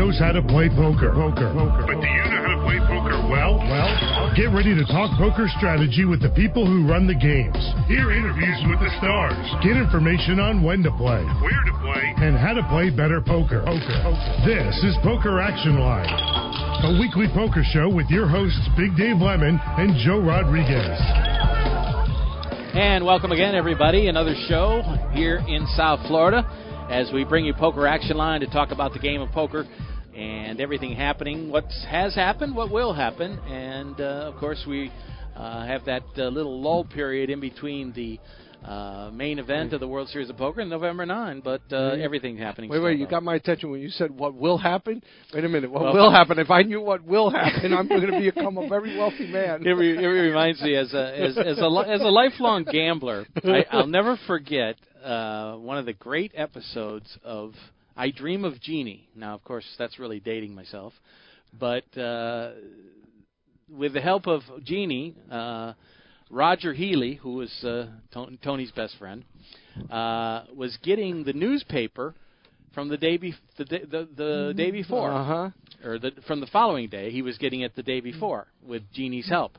knows how to play poker. Poker. Poker. But do you know how to play poker well? Well, get ready to talk poker strategy with the people who run the games. Hear interviews with the stars. Get information on when to play, where to play, and how to play better poker. Poker. poker. This is Poker Action Line, a weekly poker show with your hosts Big Dave Lemon and Joe Rodriguez. And welcome again, everybody. Another show here in South Florida as we bring you Poker Action Line to talk about the game of poker and everything happening, what has happened, what will happen, and uh, of course we uh, have that uh, little lull period in between the uh, main event of the World Series of Poker, November 9. But uh, everything happening. Wait, wait, you got my attention when you said what will happen. Wait a minute, what Well- will happen? If I knew what will happen, I'm going to become a very wealthy man. it, re- it reminds me as a as, as a as a lifelong gambler, I, I'll never forget uh, one of the great episodes of I Dream of Jeannie. Now, of course, that's really dating myself, but uh, with the help of Jeannie, uh, Roger Healy, who was uh, Tony's best friend, uh, was getting the newspaper from the day bef- the, day the, the day before Uh huh. or the, from the following day. He was getting it the day before with Jeannie's help.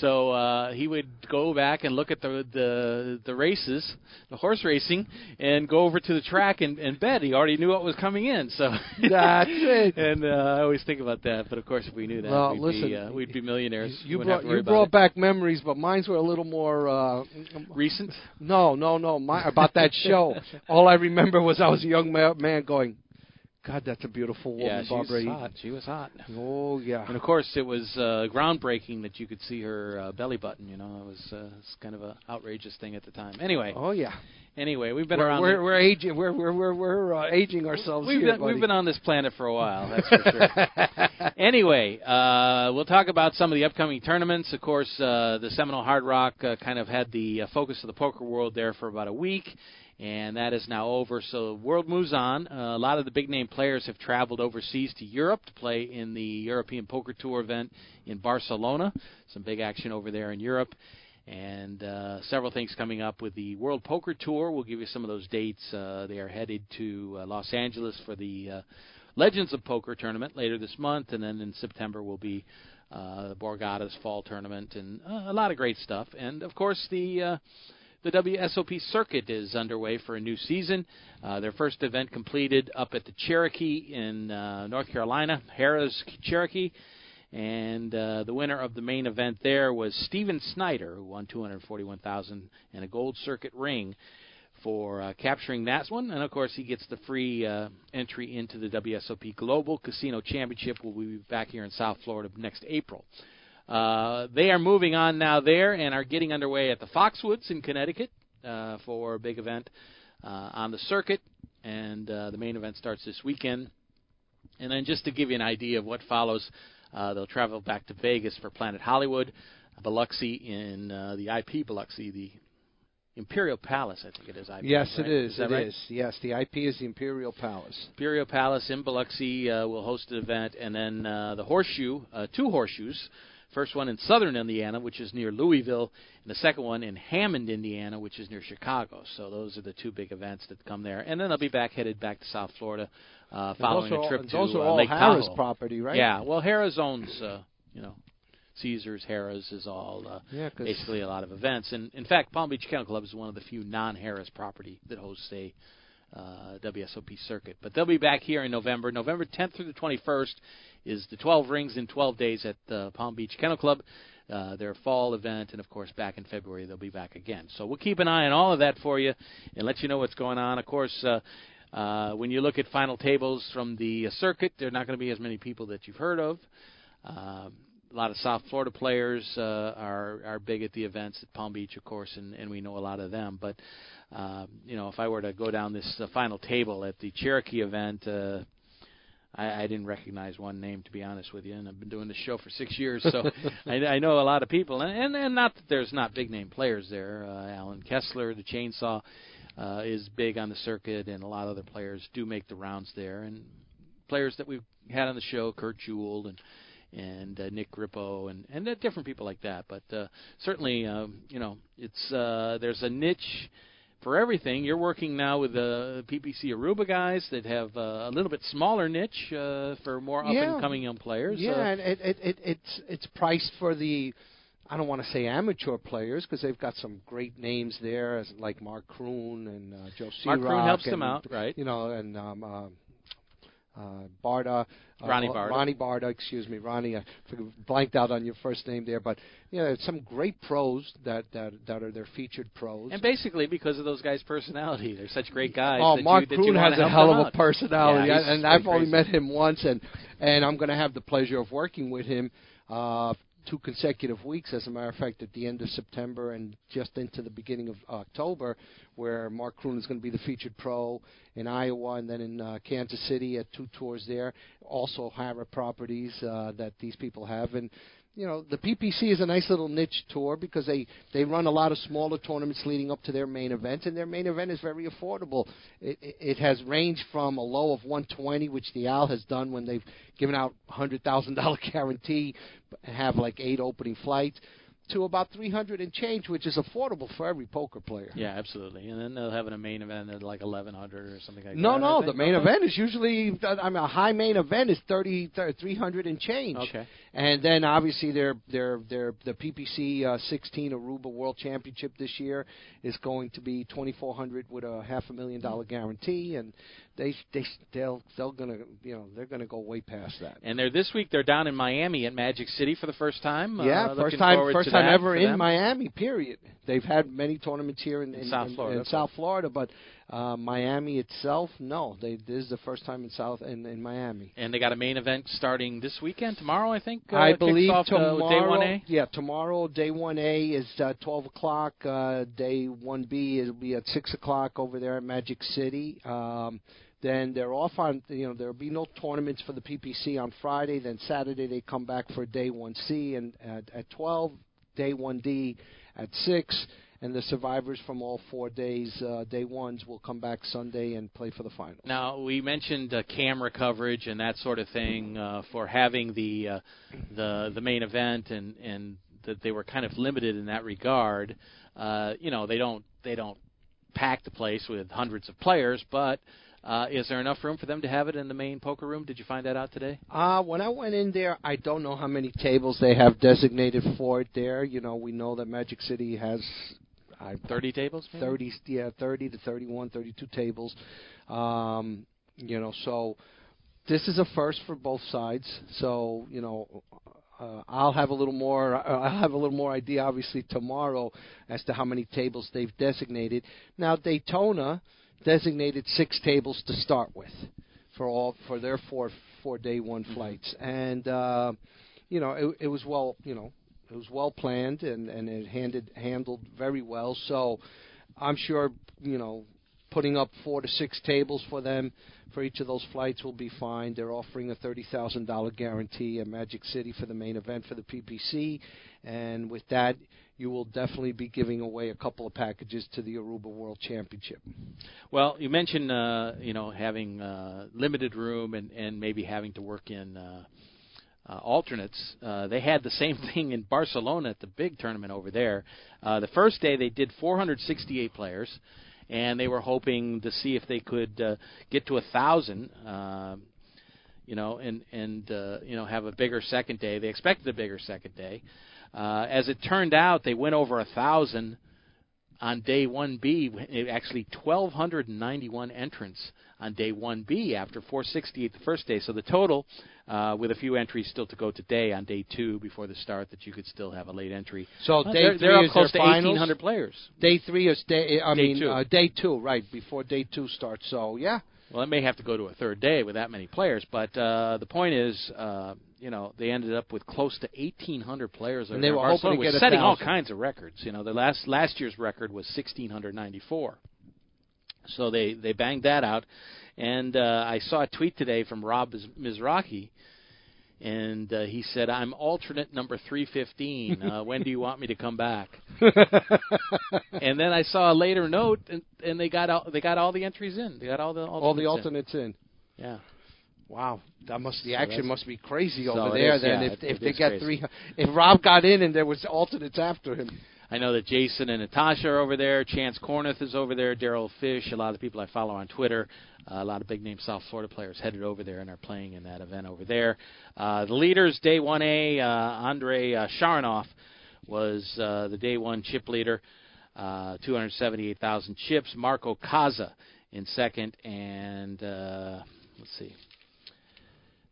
So uh, he would go back and look at the, the the races, the horse racing, and go over to the track and, and bet. He already knew what was coming in. So That's it. And uh, I always think about that. But of course, if we knew that, Well, we'd, listen, be, uh, we'd be millionaires. You brought you brought back memories, but mines were a little more. Uh, recent. no, no, no. My, about that show, all I remember was I was a young man going, "God, that's a beautiful woman, Yeah, she was hot. She was hot. Oh yeah. And of course, it was uh, groundbreaking that you could see her uh, belly button. You know, it was, uh, it's kind of a outrageous thing at the time. Anyway, Oh yeah. anyway, we've been We're, around. we're, we're aging. We're we're we're, we're uh, aging ourselves we've here, been buddy. we've been on this planet for a while. That's for sure. anyway, uh, we'll talk about some of the upcoming tournaments. Of course, uh, the Seminole Hard Rock uh, kind of had the uh, focus of the poker world there for about a week. And that is now over. So the world moves on. Uh, a lot of the big name players have traveled overseas to Europe to play in the European Poker Tour event in Barcelona. Some big action over there in Europe and uh, several things coming up with the World Poker Tour. We'll give you some of those dates. Uh, they are headed to uh, Los Angeles for the uh, Legends of Poker tournament later this month, and then in September will be uh, the Borgata's fall tournament, and uh, a lot of great stuff. And of course, the uh, the WSOP circuit is underway for a new season. Uh, their first event completed up at the Cherokee in uh, North Carolina, Harrah's Cherokee. And uh, the winner of the main event there was Steven Snyder, who won 241,000 and a gold circuit ring for uh, capturing that one. And of course, he gets the free uh, entry into the WSOP Global Casino Championship. We'll be back here in South Florida next April. Uh, they are moving on now there and are getting underway at the Foxwoods in Connecticut uh, for a big event uh, on the circuit. And uh, the main event starts this weekend. And then just to give you an idea of what follows, uh, they'll travel back to Vegas for Planet Hollywood, Biloxi in uh, the IP Biloxi, the Imperial Palace, I think it is. IP, Yes, right? it is. that it right? is. Yes, the IP is the Imperial Palace. Imperial Palace in Biloxi uh, will host an event, and then uh, the Horseshoe, uh, two horseshoes. First one in southern Indiana, which is near Louisville, and the second one in Hammond, Indiana, which is near Chicago. So those are the two big events that come there. And then they'll be back headed back to South Florida, uh, following are a trip to are uh, all Lake Harrah's Tahoe. property, right? Yeah, well, Harrah's owns, uh, you know, Caesars, Harrah's is all uh, Yeah, basically a lot of events. And in fact, Palm Beach Kennel Club is one of the few non-Harrah's property that hosts a uh, WSOP circuit. But they'll be back here in November. November 10th through the 21st is the 12 rings in 12 days at the Palm Beach Kennel Club. Uh, their fall event, and of course, back in February they'll be back again. So we'll keep an eye on all of that for you and let you know what's going on. Of course, uh, uh, when you look at final tables from the uh, circuit, there are not going to be as many people that you've heard of. Um, a lot of South Florida players uh, are are big at the events at Palm Beach, of course, and, and we know a lot of them. But um, you know, if I were to go down this uh, final table at the Cherokee event, uh, I, I didn't recognize one name to be honest with you, and I've been doing this show for six years, so I, I know a lot of people, and, and and not that there's not big name players there. Uh, Allen Kessler, the Chainsaw, uh, is big on the circuit, and a lot of other players do make the rounds there, and players that we've had on the show, Kurt Jewell and and uh, Nick Grippo and and uh, different people like that. But uh, certainly, um, you know, it's uh, there's a niche for everything. You're working now with the PPC Aruba guys that have uh, a little bit smaller niche uh, for more up Yeah. and coming young players. Yeah, Uh, and it, it, it it's it's priced for the I don't want to say amateur players because they've got some great names there, as like Mark Kroon and uh, Joe Mark Kroon helps and, them out, right? You know, and um, uh, uh, Bardah, uh, Ronnie Bardah. Ronnie Bardah, excuse me, Ronnie. I blanked out on your first name there, but you know, some great pros that that that are their featured pros. And basically, because of those guys' personality, they're such great guys. Oh, that Mark you, that Kroon wanna has a hell of a personality, Yeah, and I've only met him once, and and I'm going to have the pleasure of working with him uh, two consecutive weeks. As a matter of fact, at the end of September and just into the beginning of October, where Mark Kroon is going to be the featured pro in Iowa and then in uh, Kansas City at two tours there. Also, Harrah properties uh, that these people have, and you know the PPC is a nice little niche tour because they they run a lot of smaller tournaments leading up to their main event, and their main event is very affordable. It, it, it has ranged from a low of 120, which the Al has done when they've given out hundred thousand dollar guarantee and have like eight opening flights, to about 300 and change, which is affordable for every poker player. Yeah, absolutely. And then they'll have a main event at like 1100 or something like No, that. no, no, the main event is usually, I mean, a high main event is 30, 300 and change. Okay. And then obviously their their their the PPC uh, 16 Aruba World Championship this year is going to be 2400 with a half a million dollar guarantee, and they they they'll they're gonna you know they're gonna go way past that. And they're this week. They're down in Miami at Magic City for the first time. yeah, uh, first time first time ever in. Miami. Period. They've had many tournaments here in, In South Florida, in South Florida, but uh, Miami itself, no. They this is the first time in South in, in Miami. And they got a main event starting this weekend, tomorrow, I think. Uh, I believe uh, tomorrow. day one A. Yeah, tomorrow day one A is uh, twelve o'clock. Uh, day one B will be at six o'clock over there at Magic City. Um, then they're off on you know there'll be no tournaments for the PPC on Friday. Then Saturday they come back for day one C and at, at twelve, day one D at six. And the survivors from all four days, uh, day ones, will come back Sunday and play for the final. Now we mentioned uh, camera coverage and that sort of thing uh, for having the uh, the the main event, and and that they were kind of limited in that regard. Uh, you know, they don't they don't pack the place with hundreds of players, but uh, is there enough room for them to have it in the main poker room? Did you find that out today? Uh, when I went in there, I don't know how many tables they have designated for it there. You know, we know that Magic City has I, Thirty tables, maybe? 30, yeah, 30 to 31, 32 tables. Um, you know, so this is a first for both sides. So, you know, uh, I'll have a little more. Uh, I'll have a little more idea, obviously, tomorrow as to how many tables they've designated. Now, Daytona designated six tables to start with for all for their four four day one flights, and uh, you know, it, it was well, you know, it was well planned and and it handed handled very well. So, I'm sure you know putting up four to six tables for them for each of those flights will be fine. They're offering a thirty thousand dollar guarantee at Magic City for the main event for the PPC, and with that, you will definitely be giving away a couple of packages to the Aruba World Championship. Well, you mentioned uh, you know having uh, limited room and and maybe having to work in uh, uh, alternates. Uh, they had the same thing in Barcelona at the big tournament over there. Uh, the first day they did 468 players, and they were hoping to see if they could uh, get to a thousand. Uh, you know, and and uh, you know have a bigger second day. They expected a bigger second day. Uh, as it turned out, they went over a thousand on day 1B, actually 1,291 entrants on day 1B after 468 the first day. So the total, uh, with a few entries still to go today on day two before the start, that you could still have a late entry. So Uh, day they're, three they're up is close to finals? 1,800 players. Day three is day. I Day mean, two. Uh, day two, right before day two starts. So yeah, Well, it may have to go to a third day with that many players, but uh, the point is, uh, you know, they ended up with close to 1,800 players. And they were hoping to get setting all kinds of records. You know, the last last year's record was 1,694. So they they banged that out, and uh, I saw a tweet today from Rob Miz- Mizrachi, and uh, he said, "I'm alternate number 315. Uh, when do you want me to come back?" and then I saw a later note, and, and they got all, they got all the entries in. They got all the all the alternates in. in. Yeah. Wow, that must the action must be crazy So over there. is, then yeah, if it- if it they got crazy. three, if Rob got in and there was alternates after him. I know that Jason and Natasha are over there. Chance Kornuth is over there. Daryl Fish, a lot of the people I follow on Twitter. Uh, a lot of big name South Florida players headed over there and are playing in that event over there. Uh, the leaders, day 1A, uh, Andre uh, Sharanov was uh, the day one chip leader, uh, 278,000 chips. Marco Kaza in second, and uh, let's see.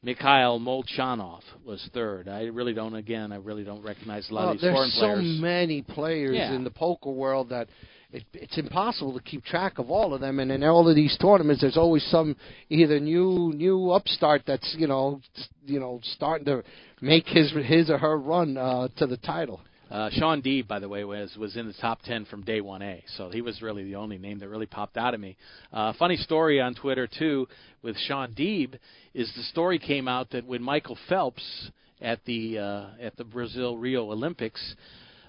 Mikhail Molchanov was third. I really don't. Again, I really don't recognize a lot oh, of these foreign so players. There's so many players Yeah. in the poker world that it, it's impossible to keep track of all of them. And in all of these tournaments, there's always some either new new upstart that's you know you know starting to make his his or her run uh, to the title. Uh, Shaun Deeb, by the way, was was in the top ten from day one A, so he was really the only name that really popped out of me. Uh, funny story on Twitter too with Shaun Deeb is the story came out that when Michael Phelps at the uh, at the Brazil Rio Olympics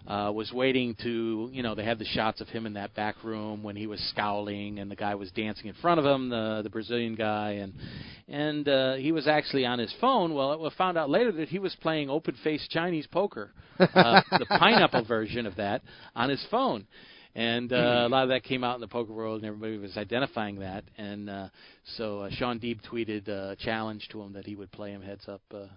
uh, was waiting to, you know, they had the shots of him in that back room when he was scowling, and the guy was dancing in front of him, the the Brazilian guy, and and uh, he was actually on his phone. Well, it was found out later that he was playing open face Chinese poker, uh, the pineapple version of that, on his phone. And uh, a lot of that came out in the poker world, and everybody was identifying that. And uh, so uh, Shaun Deeb tweeted uh, a challenge to him that he would play him heads up. Uh,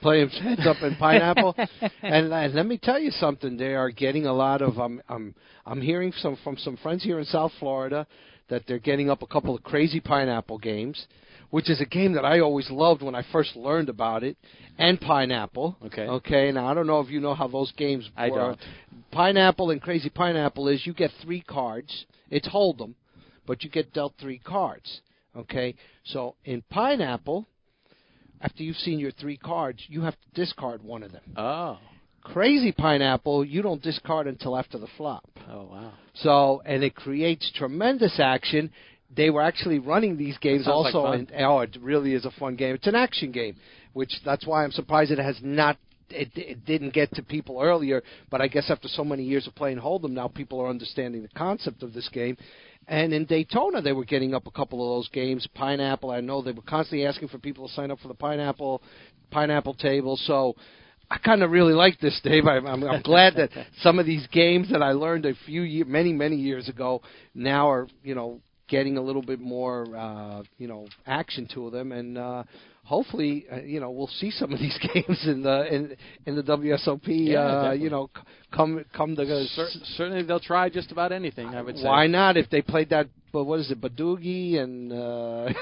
Play him heads up in pineapple, and, and let me tell you something. They are getting a lot of. I'm I'm I'm hearing some from some friends here in South Florida that they're getting up a couple of crazy pineapple games, which is a game that I always loved when I first learned about it, and pineapple. Okay. Okay. Now I don't know if you know how those games. I work. don't. Pineapple and crazy pineapple is you get three cards. It's hold'em, but you get dealt three cards. Okay. So in pineapple, after you've seen your three cards, you have to discard one of them. oh, Crazy pineapple, you don't discard until after the flop. oh wow. So, and it creates tremendous action. They were actually running these games Sounds like also, and oh, it really is a fun game. It's an action game, which that's why I'm surprised it has not. It, it didn't get to people earlier, but I guess after so many years of playing Hold'em, now people are understanding the concept of this game. And in Daytona, they were getting up a couple of those games. Pineapple, I know they were constantly asking for people to sign up for the pineapple pineapple table. So I kind of really like this, Dave. I'm, I'm, I'm glad that some of these games that I learned a few year, many many years ago now are you know getting a little bit more uh, you know action to them, and uh, hopefully uh, you know we'll see some of these games in the in in the WSOP. Yeah, uh, you know, c- come come to Cer- certainly, they'll try just about anything. I would say. why not if they played that. But what is it, Badugi and uh,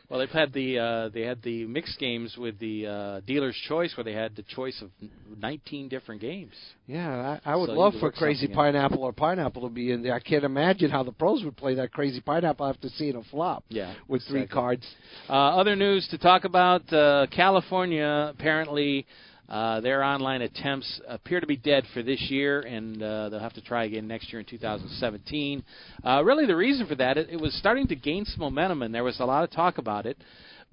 Well, they've had the uh, they had the mixed games with the uh, dealer's choice, where they had the choice of 19 different games. Yeah, I, I would So love for Crazy. Pineapple or Pineapple to be in there. I can't imagine how the pros would play that Crazy Pineapple after seeing a flop Yeah, with three cards. Uh, other news to talk about: uh, California apparently. Uh, their online attempts appear to be dead for this year, and uh, they'll have to try again next year in 2017. Uh, really, the reason for that, it, it was starting to gain some momentum, and there was a lot of talk about it.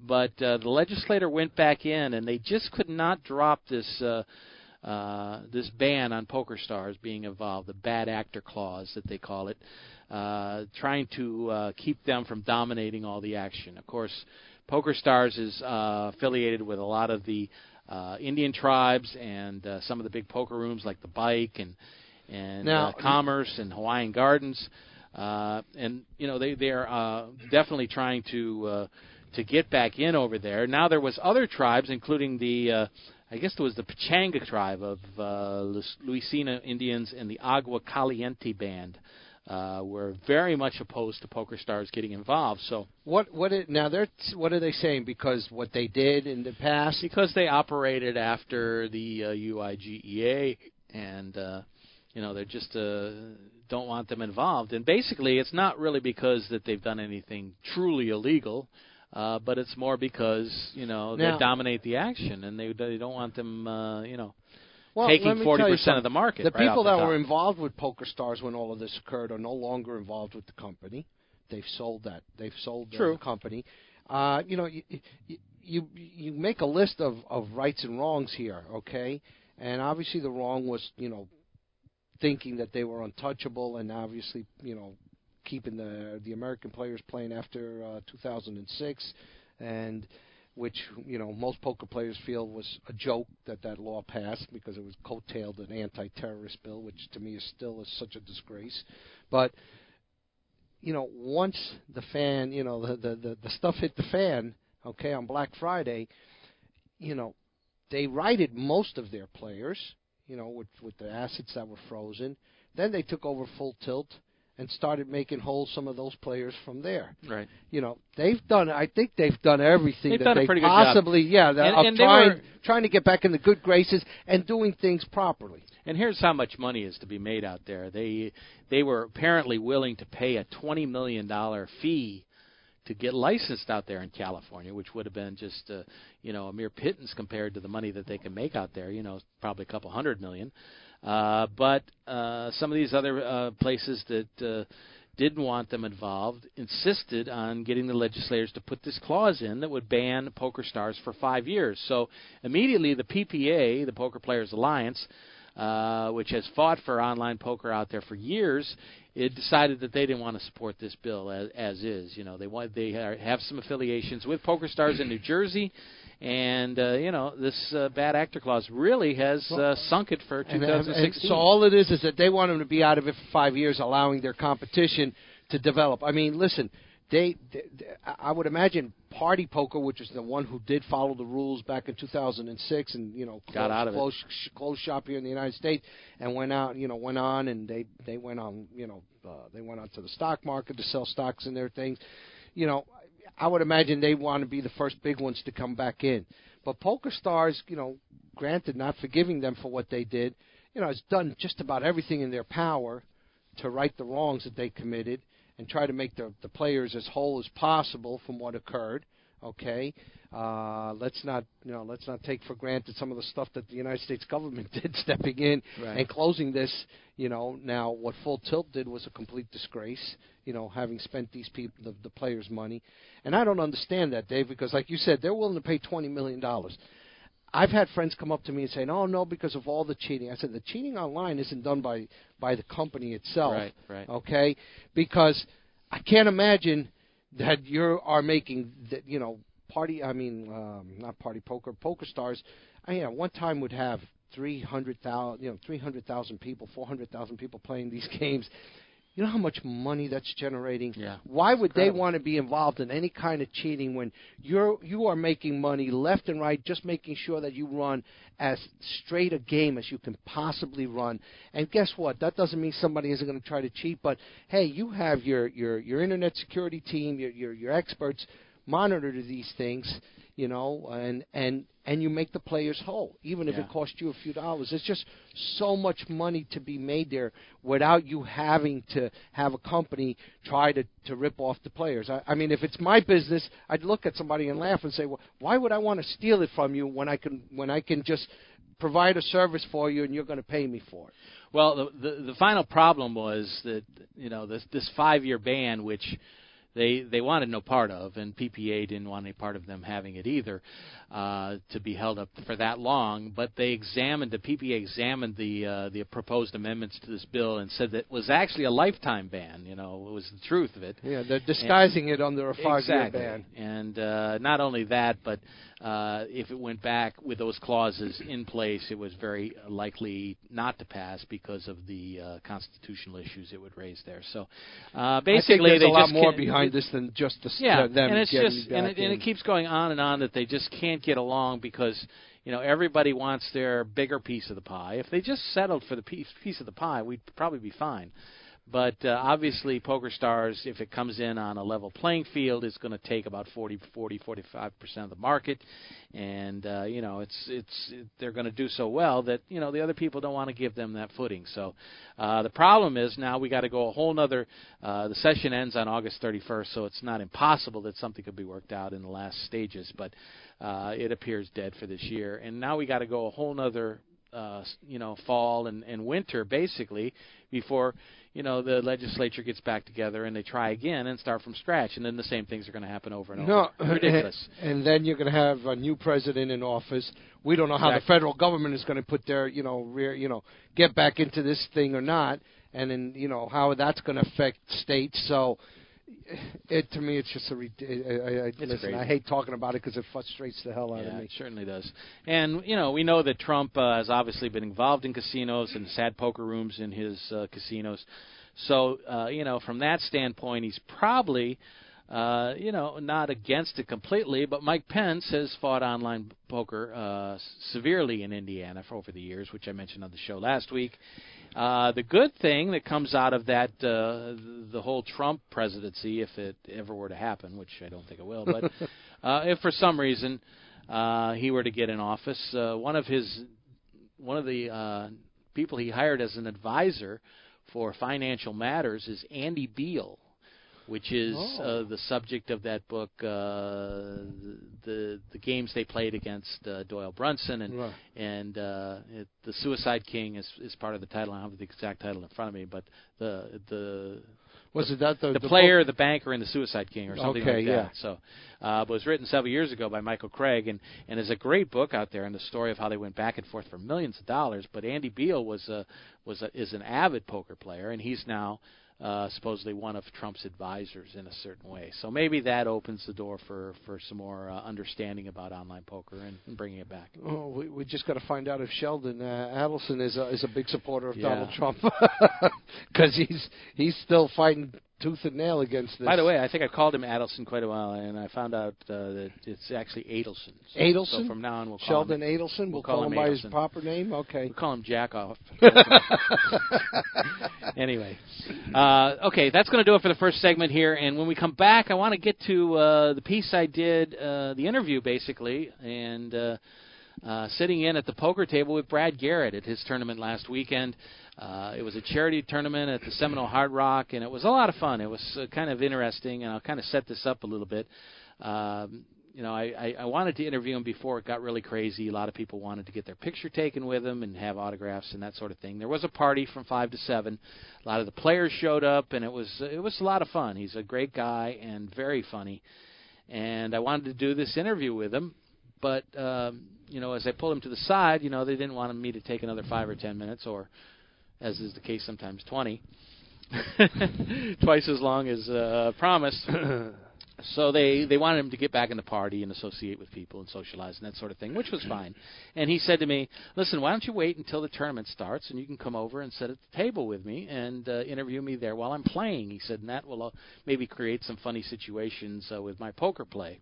But uh, the legislator went back in, and they just could not drop this uh, uh, this ban on poker stars being involved, the bad actor clause that they call it, uh, trying to uh, keep them from dominating all the action. Of course, Poker Stars is uh, affiliated with a lot of the uh, Indian tribes and uh, some of the big poker rooms like the Bike and and Now- uh, Commerce and Hawaiian Gardens. Uh, and you know they they are uh, definitely trying to uh, to get back in over there. Now there was other tribes, including the uh, I guess it was the Pechanga tribe of uh, Luiseño Indians and the Agua Caliente band. Uh, were very much opposed to Poker Stars getting involved. So What what it, now they're what are they saying? Because what they did in the past. because they operated after the uh, UIGEA, and uh, you know they just uh, don't want them involved. And basically, it's not really because that they've done anything truly illegal, uh, but it's more because you know Now- they dominate the action, and they they don't want them uh, you know well, taking forty percent of the market. The right people off that the were involved with PokerStars when all of this occurred are no longer involved with the company. They've sold that. They've sold True. the company. Uh, you know, you, you you you make a list of of rights and wrongs here, okay? And obviously the wrong was, you know, thinking that they were untouchable, and obviously, you know, keeping the the American players playing after uh, 2006, and which you know most poker players feel was a joke that that law passed because it was coattailed an anti-terrorist bill, which to me is still is such a disgrace. But you know, once the fan, you know, the the the, the stuff hit the fan, okay, on Black Friday, you know, they righted most of their players, you know, with with the assets that were frozen. Then they took over full tilt and started making whole some of those players from there. Right. You know, they've done. I think they've done everything They've that done they good job. possibly, yeah, And- of and they trying were- trying to get back in the good graces and doing things properly. And here's how much money is to be made out there. They they were apparently willing to pay a twenty million dollar fee to get licensed out there in California, which would have been just uh, you know a mere pittance compared to the money that they can make out there. You know, probably a couple hundred million. Uh, but uh, some of these other uh, places that uh, didn't want them involved insisted on getting the legislators to put this clause in that would ban poker stars for five years. So immediately the PPA, the Poker Players Alliance, uh, which has fought for online poker out there for years, it decided that they didn't want to support this bill as, as is. You know, they want they have some affiliations with poker stars in New Jersey, and uh, you know this uh, bad actor clause really has uh, sunk it for And, uh, and 2016. so all it is is that they want them to be out of it for five years, allowing their competition to develop. I mean, listen, they, they, they I would imagine Party Poker, which is the one who did follow the rules back in 2006, and you know Got closed, out of it. sh- closed shop here in the United States, and went out, you know, went on, and they they went on, you know, uh, they went out to the stock market to sell stocks and their things, you know. I would imagine they want to be the first big ones to come back in. But Poker Stars, you know, granted, not forgiving them for what they did, you know, has done just about everything in their power to right the wrongs that they committed and try to make the, the players as whole as possible from what occurred. Okay, uh, let's not you know let's not take for granted some of the stuff that the United States government did, stepping in Right. and closing this. You know, now what Full Tilt did was a complete disgrace. You know, having spent these people the, the players' money, and I don't understand that, Dave, because like you said, they're willing to pay twenty million dollars. I've had friends come up to me and say, "No, no, because of all the cheating." I said, "The cheating online isn't done by by the company itself, Right, right. okay? Because I can't imagine that you are making that you know party. I mean, um, not party poker, poker stars. I mean, at one time would have three hundred thousand, you know, three hundred thousand people, four hundred thousand people playing these games. You know how much money that's generating. Yeah. Why would they want to be involved in any kind of cheating when you're you are making money left and right, just making sure that you run as straight a game as you can possibly run? And guess what? That doesn't mean somebody isn't going to try to cheat, but hey, you have your your your internet security team, your your your experts monitor these things, you know, and and and you make the players whole, even if Yeah. it costs you a few dollars. There's just so much money to be made there without you having to have a company try to to rip off the players. I, I mean, if it's my business, I'd look at somebody and laugh and say, "Well, why would I want to steal it from you when I can when I can just provide a service for you and you're going to pay me for it?" Well, the, the the final problem was that you know this this five year ban, which they they wanted no part of, and PPA didn't want any part of them having it either, uh, to be held up for that long. But they examined the PPA examined the uh, the proposed amendments to this bill and said that it was actually a lifetime ban. You know, it was the truth of it. Yeah, they're disguising it under a five-year exactly. ban. And uh, not only that, but uh, if it went back with those clauses in place, it was very likely not to pass because of the uh, constitutional issues it would raise there. So uh, basically, there's a lot more behind this than just the, yeah, them and it's just and it, and it keeps going on and on that they just can't get along because you know everybody wants their bigger piece of the pie. If they just settled for the piece piece of the pie, we'd probably be fine. But uh, obviously, Poker Stars, if it comes in on a level playing field, is going to take about 40, 40, 45 percent of the market, and uh, you know it's it's it, they're going to do so well that you know the other people don't want to give them that footing. So uh, the problem is now we got to go a whole nother. Uh, the session ends on August 31st, so it's not impossible that something could be worked out in the last stages, but uh, it appears dead for this year. And now we got to go a whole nother uh, you know, fall and, and winter basically before you know the legislature gets back together and they try again and start from scratch, and then the same things are going to happen over and No, over. Ridiculous. And then you're going to have a new president in office. We don't know how the federal government is going to put their, you know, rear, you know, get back into this thing or not, and then you know how that's going to affect states. So, It to me, it's just a. Re- I, I, I, listen, crazy. I hate talking about it because it frustrates the hell out yeah, of me. it certainly does. And you know, we know that Trump uh, has obviously been involved in casinos and sad poker rooms in his uh, casinos. So uh, you know, from that standpoint, he's probably. Uh, you know, not against it completely, but Mike Pence has fought online poker uh, severely in Indiana for over the years, which I mentioned on the show last week. Uh, the good thing that comes out of that, uh, the whole Trump presidency, if it ever were to happen, which I don't think it will, but uh, if for some reason uh, he were to get in office, uh, one of his, one of the uh, people he hired as an advisor for financial matters is Andy Beal, which is Oh. uh, the subject of that book, uh, the the games they played against uh, Doyle Brunson, and Right. and uh, it, the Suicide King is is part of the title. I don't have the exact title in front of me, but the the Was it that the the, the player, book- the banker, and the Suicide King, or something Okay, like yeah. that. So, uh, but it was written several years ago by Michael Craig, and and is a great book out there, and the story of how they went back and forth for millions of dollars. But Andy Beal was a was a, is an avid poker player, and he's now. Uh, supposedly one of Trump's advisors in a certain way, so maybe that opens the door for for some more uh, understanding about online poker and, and bringing it back. Oh, we, we just got to find out if Sheldon uh, Adelson is a, is a big supporter of Yeah. Donald Trump because he's he's still fighting tooth and nail against this. By the way, I think I called him Adelson quite a while, and I found out uh, that it's actually Adelson. So, Adelson? So from now on, we'll call Sheldon him. Adelson. We'll, we'll call, call him by his Adelson. proper name. Okay. We'll call him Jackoff. anyway, uh, okay, that's going to do it for the first segment here. And when we come back, I want to get to uh, the piece I did, uh, the interview basically, and uh, uh, sitting in at the poker table with Brad Garrett at his tournament last weekend. Uh, it was a charity tournament at the Seminole Hard Rock, and it was a lot of fun. It was uh, kind of interesting, and I'll kind of set this up a little bit. Um, you know, I, I, I wanted to interview him before it got really crazy. A lot of people wanted to get their picture taken with him and have autographs and that sort of thing. There was a party from five to seven. A lot of the players showed up, and it was it was a lot of fun. He's a great guy and very funny. And I wanted to do this interview with him, but um, you know, as I pulled him to the side, you know, they didn't want me to take another five or ten minutes, or as is the case sometimes, twenty. Twice as long as uh, promised. So they they wanted him to get back in the party and associate with people and socialize and that sort of thing, which was fine. And he said to me, "Listen, why don't you wait until the tournament starts and you can come over and sit at the table with me and uh, interview me there while I'm playing." He said, and that will uh, maybe create some funny situations uh, with my poker play,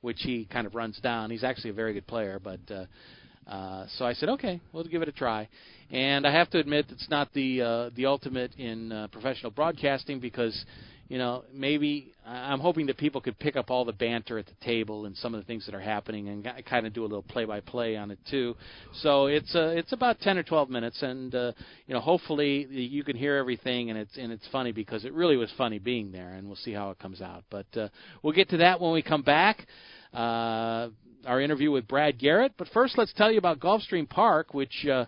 which he kind of runs down. He's actually a very good player, but. Uh, uh, so I said, okay, we'll give it a try. And I have to admit, it's not the uh, the ultimate in uh, professional broadcasting because, you know, maybe I'm hoping that people could pick up all the banter at the table and some of the things that are happening and kind of do a little play-by-play on it too. So it's uh, it's about 10 or 12 minutes, and uh, you know, hopefully you can hear everything and it's and it's funny because it really was funny being there, and we'll see how it comes out. But uh, we'll get to that when we come back. Uh, our interview with Brad Garrett. But first, let's tell you about Gulfstream Park, which uh,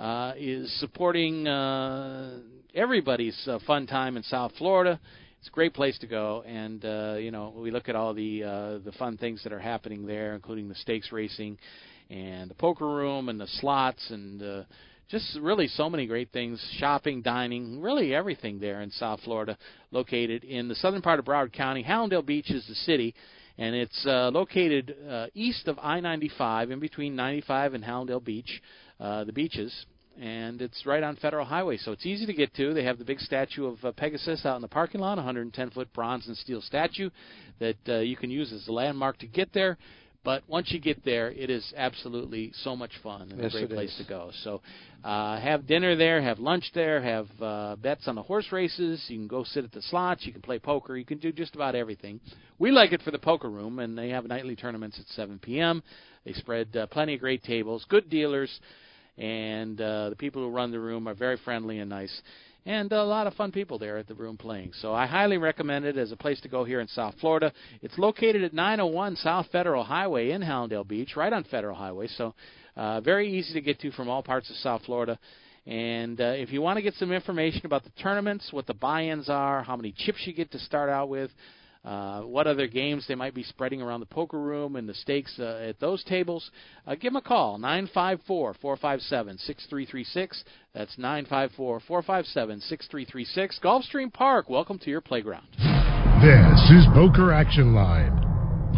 uh, is supporting uh, everybody's uh, fun time in South Florida. It's a great place to go, and uh, you know we look at all the uh, the fun things that are happening there, including the stakes racing, and the poker room, and the slots, and uh, just really so many great things shopping dining really everything there in south florida located in the southern part of broward county hallandale beach is the city and it's uh, located uh, east of i-95 in between 95 and hallandale beach uh, the beaches. And it's right on federal highway so it's easy to get to. They have the big statue of uh, pegasus out in the parking lot 110 foot bronze and steel statue that uh, you can use as a landmark to get there but once you get there, it is absolutely so much fun and Yes, a great place is. to go. So, uh, have dinner there, have lunch there, have uh, bets on the horse races. You can go sit at the slots. You can play poker. You can do just about everything. We like it for the poker room, and they have nightly tournaments at 7 p.m. They spread uh, plenty of great tables, good dealers, and uh, the people who run the room are very friendly and nice. And a lot of fun people there at the room playing. So I highly recommend it as a place to go here in South Florida. It's located at 901 South Federal Highway in Hallandale Beach, right on Federal Highway. So uh, very easy to get to from all parts of South Florida. And uh, if you want to get some information about the tournaments, what the buy-ins are, how many chips you get to start out with, uh, what other games they might be spreading around the poker room and the stakes uh, at those tables, uh, give them a call, 954 457 6336. That's 954 457 6336. Gulfstream Park, welcome to your playground. This is Poker Action Line.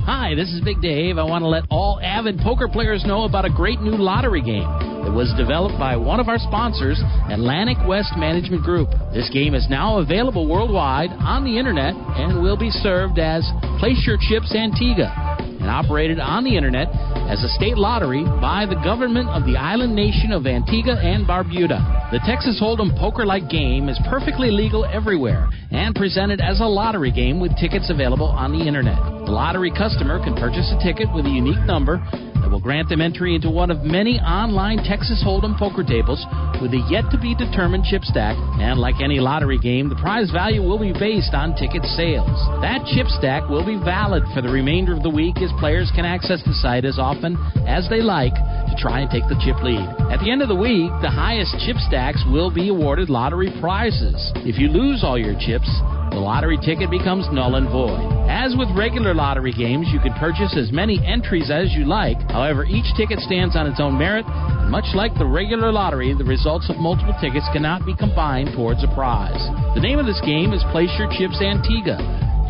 Hi, this is Big Dave. I want to let all avid poker players know about a great new lottery game that was developed by one of our sponsors, Atlantic West Management Group. This game is now available worldwide on the internet and will be served as Place Your Chips Antigua and operated on the internet as a state lottery by the government of the island nation of Antigua and Barbuda. The Texas Hold'em poker-like game is perfectly legal everywhere and presented as a lottery game with tickets available on the internet. The lottery customer can purchase a ticket with a unique number that will grant them entry into one of many online Texas Hold'em poker tables with a yet to be determined chip stack. And like any lottery game, the prize value will be based on ticket sales. That chip stack will be valid for the remainder of the week as players can access the site as often as they like to try and take the chip lead. At the end of the week, the highest chip stacks will be awarded lottery prizes. If you lose all your chips, the lottery ticket becomes null and void. As with regular lottery games, you can purchase as many entries as you like. However, each ticket stands on its own merit, and much like the regular lottery, the results of multiple tickets cannot be combined towards a prize. The name of this game is Place Your Chips Antigua,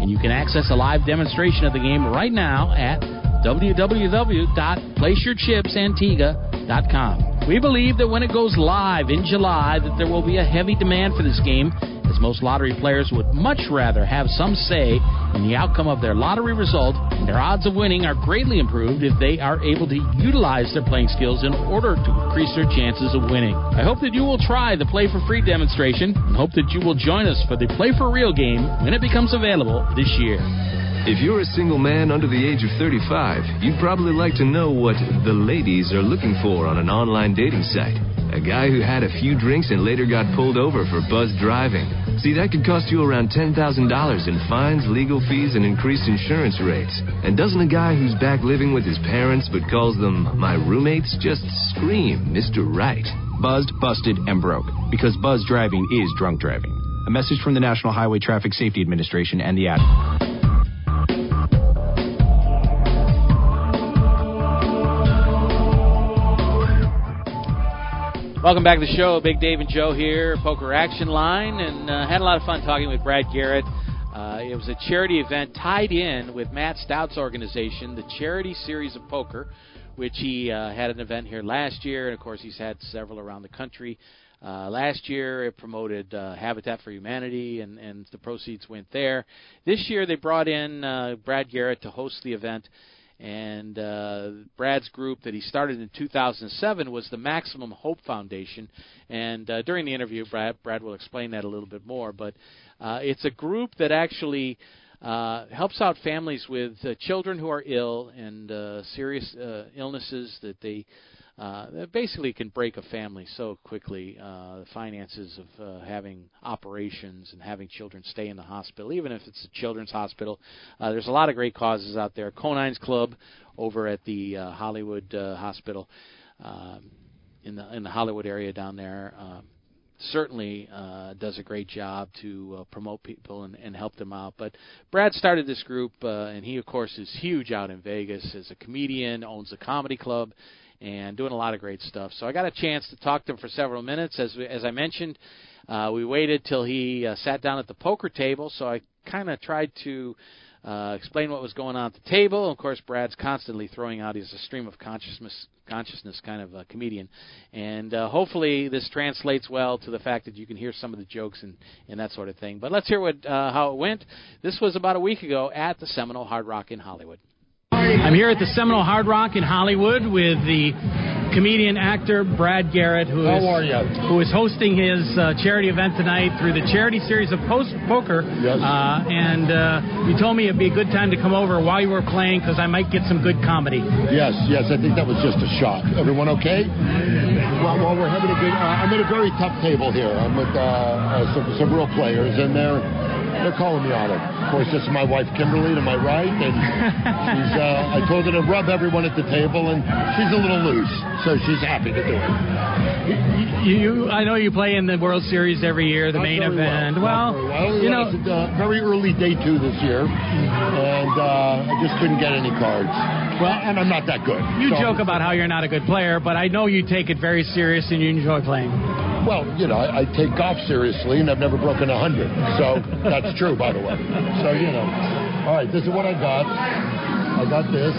and you can access a live demonstration of the game right now at www.placeyourchipsantigua.com. We believe that when it goes live in July that there will be a heavy demand for this game as most lottery players would much rather have some say in the outcome of their lottery result, and their odds of winning are greatly improved if they are able to utilize their playing skills in order to increase their chances of winning. I hope that you will try the Play for Free demonstration and hope that you will join us for the Play for Real game when it becomes available this year. If you're a single man under the age of 35, you'd probably like to know what the ladies are looking for on an online dating site. A guy who had a few drinks and later got pulled over for buzzed driving. See, that could cost you around $10,000 in fines, legal fees, and increased insurance rates. And doesn't a guy who's back living with his parents but calls them my roommates just scream Mr. Right? Buzzed, busted, and broke. Because buzz driving is drunk driving. A message from the National Highway Traffic Safety Administration and the ad. Welcome back to the show. Big Dave and Joe here, Poker Action Line, and uh, had a lot of fun talking with Brad Garrett. Uh, it was a charity event tied in with Matt Stout's organization, the Charity Series of Poker, which he uh, had an event here last year, and of course he's had several around the country. Uh, last year, it promoted uh, Habitat for Humanity, and, and the proceeds went there. This year, they brought in uh, Brad Garrett to host the event and uh, Brad's group that he started in 2007 was the Maximum Hope Foundation. And uh, during the interview, Brad, Brad will explain that a little bit more. But uh, it's a group that actually uh, helps out families with uh, children who are ill and uh, serious uh, illnesses that they uh, basically can break a family so quickly. Uh, the finances of uh, having operations and having children stay in the hospital, even if it's a children's hospital. Uh, there's a lot of great causes out there. Conine's Club over at the uh, Hollywood uh, Hospital um, in the in the Hollywood area down there. Uh, certainly uh, does a great job to uh, promote people and, and help them out. But Brad started this group, uh, and he, of course, is huge out in Vegas as a comedian, owns a comedy club, and doing a lot of great stuff. So I got a chance to talk to him for several minutes. As as I mentioned, uh, we waited till he uh, sat down at the poker table. So I kind of tried to uh, explain what was going on at the table. Of course, Brad's constantly throwing out. He's a stream of consciousness consciousness kind of a comedian, and uh, hopefully this translates well to the fact that you can hear some of the jokes and and that sort of thing. But let's hear what uh, how it went. This was about a week ago at the Seminole Hard Rock in Hollywood. I'm here at the Seminole Hard Rock in Hollywood with the comedian actor Brad Garrett, who is, who is hosting his uh, charity event tonight through the charity series of Post Poker. Yes. Uh, and uh, you told me it'd be a good time to come over while you were playing because I might get some good comedy. Yes, yes, I think that was just a shot. Everyone okay? Well, well we're having a good. Uh, I'm at a very tough table here. I'm with uh, uh, some, some real players, and they're they're calling me on it. Of course, this is my wife Kimberly to my right, and she's. Uh, I told her to rub everyone at the table, and she's a little loose, so she's happy to do it. You, you, I know you play in the World Series every year, the Not main event. Well, Well, well. you know, It's, uh, very early day two this year, and uh, I just couldn't get any cards. Well, and I'm not that good. you So- joke about how you're not a good player, but I know you take it very serious and you enjoy playing. Well, you know, I, I take golf seriously, and I've never broken a hundred. So that's true, by the way. So you know. All right, this is what I got. I got this.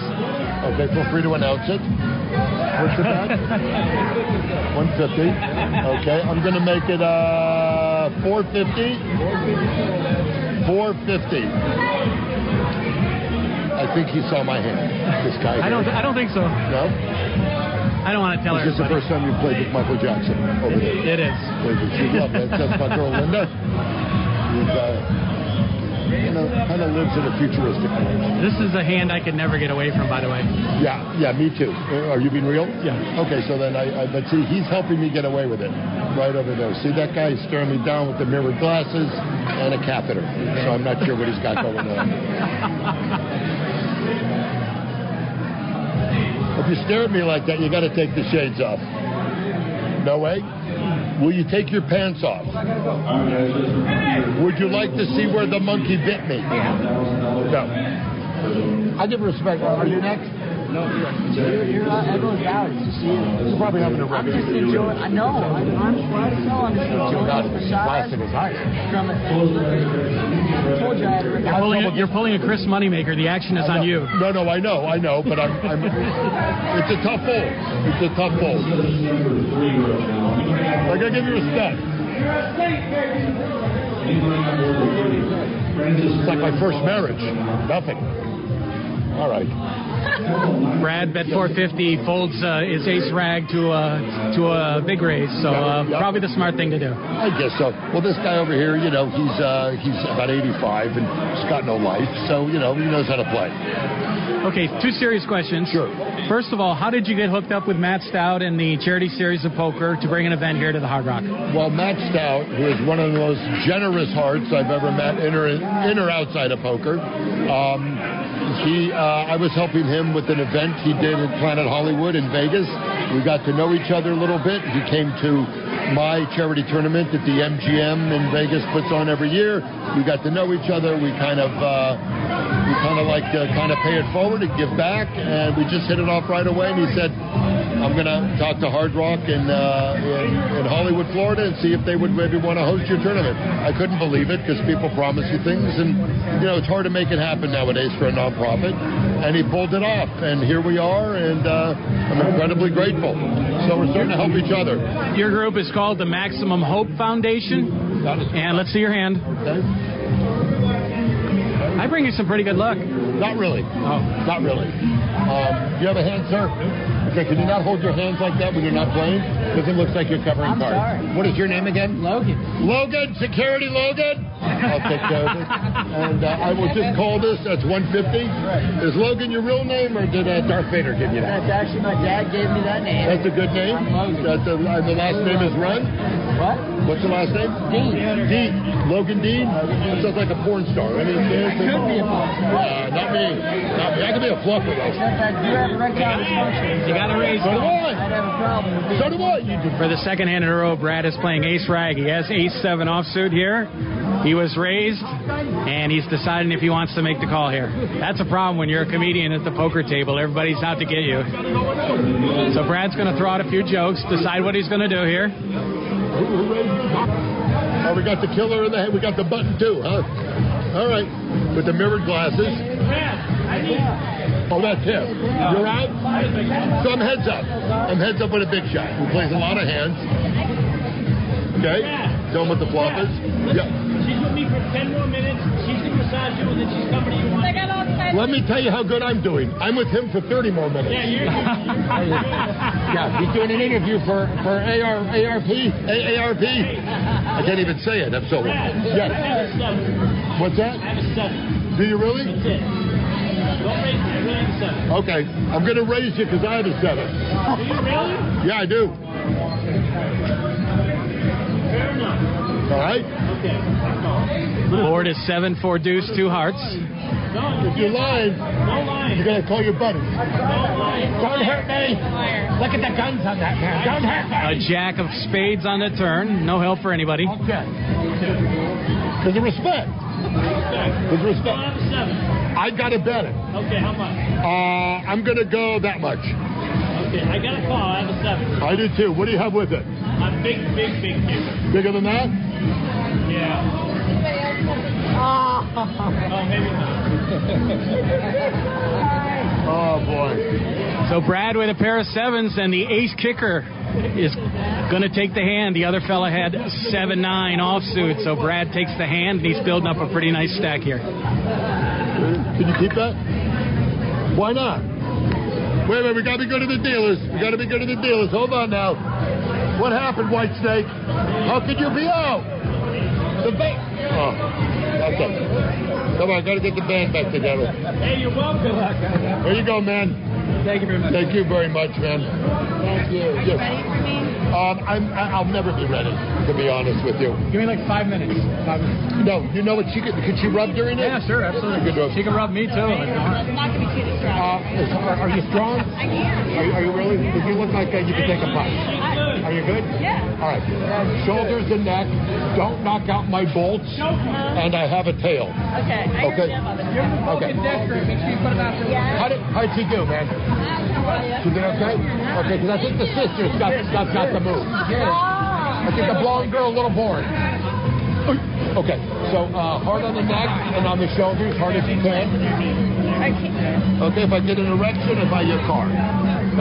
Okay, feel free to announce it. What's the bet? 150. Okay, I'm gonna make it uh 450. 450. I think he saw my hand. This guy. I don't. I don't think so. No. I don't want to tell Is this is the first time you've played with Michael Jackson over there? It is. Good. She's lovely. That's, my girl Linda. She's uh, kind of kind of lives in a futuristic world. This is a hand I could never get away from. By the way. Yeah, yeah, me too. Uh, Are you being real? Yeah. Okay, so then I, I but see, he's helping me get away with it, right over there. See that guy? He's staring me down with the mirrored glasses and a catheter. So I'm not sure what he's got going on. If you stare at me like that, you got to take the shades off. No way. Will you take your pants off? Would you like to see where the monkey bit me? No. I give respect. Are you next? You're, you're not, everyone's out. It's just you. You're probably having a I'm just enjoying. I know. I'm, I'm trying to tell. I'm just oh, enjoying God, the it's plastic as ice. from it. I told you I had a You're pulling, a, you're pulling a Chris Moneymaker. The action is on you. No, no, I know, I know, but I'm, I'm it's a tough hole. It's a tough hole. I gotta give you a respect. It's like my first marriage. Nothing. All right. Brad bet 450 folds uh, his ace rag to a to a big raise. So uh, Yep. probably the smart thing to do. I guess so. Well, this guy over here, you know, he's uh, he's about 85 and he's got no life, so you know he knows how to play. Okay, two serious questions. Sure. First of all, how did you get hooked up with Matt Stout and the charity series of poker to bring an event here to the Hard Rock? Well, Matt Stout, who is one of the most generous hearts I've ever met in or, in or outside of poker, um, he, uh, I was helping him with an event he did at Planet Hollywood in Vegas. We got to know each other a little bit. He came to my charity tournament that the MGM in Vegas puts on every year. We got to know each other. We kind of, uh, we kind of like to kind of pay it forward and give back, and we just hit it off right away. And he said, I'm going to talk to Hard Rock in, uh, in, in Hollywood, Florida, and see if they would maybe want to host your tournament. I couldn't believe it because people promise you things, and you know it's hard to make it happen nowadays for a nonprofit. And he pulled it off, and here we are, and uh, I'm incredibly grateful. So we're starting to help each other. Your group is called the Maximum Hope Foundation, and let's see your hand. Okay? I bring you some pretty good luck. Not really. Oh. Not really. Um, do you have a hand, sir? Okay, can you not hold your hands like that when you're not playing? Because it looks like you're covering I'm cards. sorry. What is your name again? Logan. Logan, security Logan. I'll take care of it. And uh, I will just call this. That's 150. Is Logan your real name, or did uh, Darth Vader give you that? That's actually my dad gave me that name. That's a good name. I'm Logan. That's a, and the last name is Run. What? What's the last name? Dean. Dean. Logan Dean. That sounds like a porn star. I mean, I could be a porn star. Uh, not me. Not me. I could be a fluffer though. Except I do have erectile dysfunction. You got to raise. So do I. I'd have a problem with So do I. You do. For the second hand in a row, Brad is playing Ace Rag. He has Ace 7 offsuit here. He was raised, and he's deciding if he wants to make the call here. That's a problem when you're a comedian at the poker table. Everybody's out to get you. So Brad's going to throw out a few jokes, decide what he's going to do here. Oh, we got the killer in the head. We got the button too, huh? All right. With the mirrored glasses. Oh, that's him. You're out? So I'm heads up. I'm heads up with a big shot who plays a lot of hands. Okay? Done with the floppers. Yeah. She's with me for 10 more minutes. She's going to massage you, and then she's coming to you. One. Let me tell you how good I'm doing. I'm with him for 30 more minutes. Yeah, you're, Yeah, he's doing an interview for, for AR, ARP. A- ARP. I can't even say it. I'm so. Brad, I Yes. have a seven. What's that? I have a seven. Do you really? That's it. Don't raise me. I really have a seven. Okay. I'm going to raise you because I have a seven. Do you really? Yeah, I do. Fair enough. All right? Okay. Board is 7 4 deuce, two hearts. If you're lying, you're going to call your buddy. Don't hurt me. Look at the guns on that man. Don't hurt me. A jack of spades on the turn. No help for anybody. Okay. Because of respect. Because of I respect. have a seven. I got to bet it. Okay, how much? Uh, I'm going to go that much. Okay, I got a call. I have a seven. I do too. What do you have with it? A big, big, big kicker. Bigger than that? Yeah. Oh, oh maybe not. Oh boy. So Brad with a pair of sevens and the ace kicker is going to take the hand. The other fella had seven nine offsuit, so Brad takes the hand and he's building up a pretty nice stack here. Can you keep that? Why not? Wait a minute, we gotta be good to the dealers. We gotta be good to the dealers. Hold on now. What happened, Whitesnake? How could you be out? The band. Oh, okay. Come on, gotta get the band back together. Hey, you're welcome. There you go, man. Thank you very much. Thank you very much, man. Thank you. Yes. Ready for me? Um, I'm, I- I'll never be ready, to be honest with you. Give me like five minutes. Five minutes. No, you know what she could, could she rub during it? Yeah, sure, absolutely. She could rub. She can rub me too. if you want. It's not going to be too Uh, distracting. is- are, are you strong? I am. Are, you- are you really? Because you look like uh, you could take a punch. Are you good? Yeah. All right. Shoulders and neck. Don't knock out my bolts. And I have a tail. Okay. I Okay. understand all this. Okay. Make sure you put it out. Yeah. How did how'd she do, man? She did okay. Okay, because I think the sisters got got, got the move. I think the blonde girl a little boring. Okay, so uh, hard on the neck and on the shoulders, hard as you can. Okay, if I get an erection, I buy you car.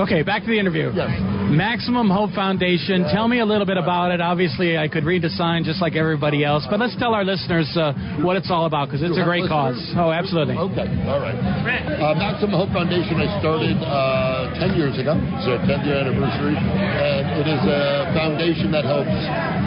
Okay, back to the interview. Yes. Maximum Hope Foundation. Tell me a little bit about it. Obviously, I could read the sign just like everybody else, but let's tell our listeners uh, what it's all about because it's a great cause. Oh, absolutely. Okay, all right. Uh, Maximum Hope Foundation I started uh, 10 years ago. It's our 10th year anniversary. And it is a foundation that helps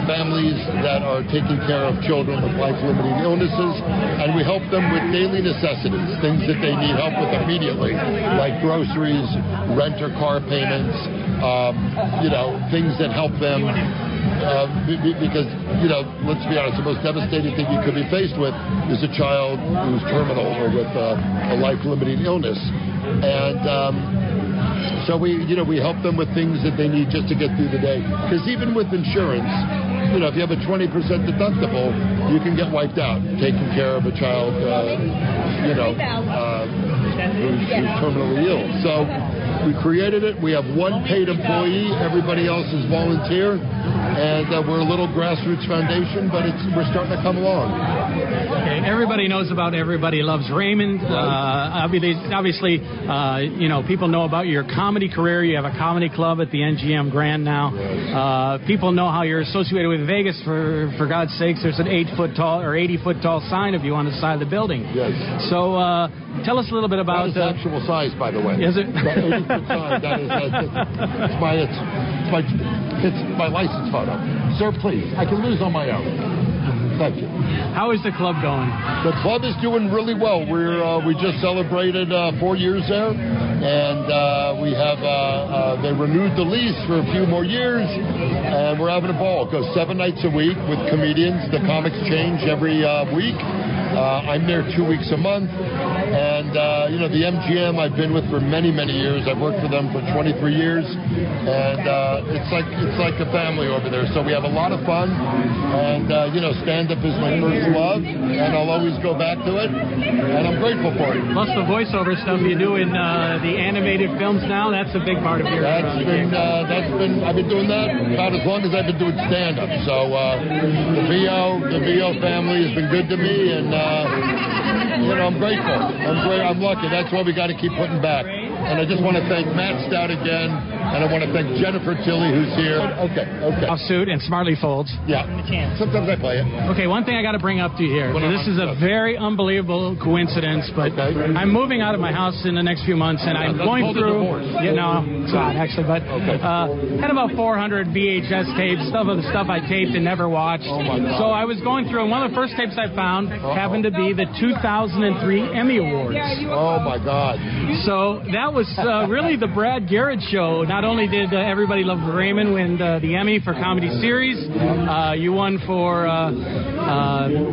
families that are taking care of children with life-limiting illnesses. And we help them with daily necessities, things that they need help with immediately, like groceries, rent or car payments, um, you know, things that help them uh, be- be- because, you know, let's be honest, the most devastating thing you could be faced with is a child who's terminal or with uh, a life-limiting illness. And um, so we, you know, we help them with things that they need just to get through the day. Because even with insurance, you know, if you have a 20% deductible, you can get wiped out taking care of a child, uh, you know, uh, who's, who's terminally ill. So we created it. We have one paid employee. Everybody else is volunteer. And uh, we're a little grassroots foundation, but it's we're starting to come along. Okay, everybody knows about Everybody Loves Raymond. Uh, obviously, obviously uh, you know, people know about your comedy career. You have a comedy club at the MGM Grand now. Uh, people know how you're associated with Vegas. For for God's sakes, there's an eight foot tall or 80 foot tall sign of you on the side of the building. Yes. So uh, tell us a little bit about. is Uh, actual size, by the way. Is it? That 80 foot sign. That is, uh, it's my, it's my, it's my license photo. Sir, please. I can lose on my own. Thank you. how is the club going? The club is doing really well. We're uh, we just celebrated uh, four years there, and uh, we have uh, uh, they renewed the lease for a few more years, and we're having a ball. It goes seven nights a week with comedians. The comics change every uh, week. Uh, I'm there two weeks a month, and uh, you know the MGM I've been with for many many years. I've worked for them for 23 years, and uh, it's like it's like a family over there. So we have a lot of fun, and uh, you know stand up is my first love, and I'll always go back to it, and I'm grateful for it. Plus the voiceover stuff you do in uh, the animated films now. That's a big part of your. That's uh, been uh, that's been I've been doing that about as long as I've been doing stand up. So uh, the VO the VO family has been good to me, and uh, Uh, you know I'm grateful. I'm great. I'm lucky. That's why we got to keep putting back. And I just want to thank Matt Stout again, and I want to thank Jennifer Tilly who's here. Okay, okay, Offsuit and smartly folds. yeah. Sometimes I play it. Okay, one thing I got to bring up to you here. This is a very unbelievable coincidence, but Okay. I'm moving out of my house in the next few months, and I'm going through. You know, it's not actually, but Okay. uh, had about 400 VHS tapes, stuff of the stuff I taped and never watched. Oh, my God. So I was going through, and one of the first tapes I found happened to be the 2003 Emmy Awards. Oh my God. So that was uh, really the Brad Garrett show. Not only did uh, Everybody Love Raymond win uh, the Emmy for comedy series, uh, you won for uh,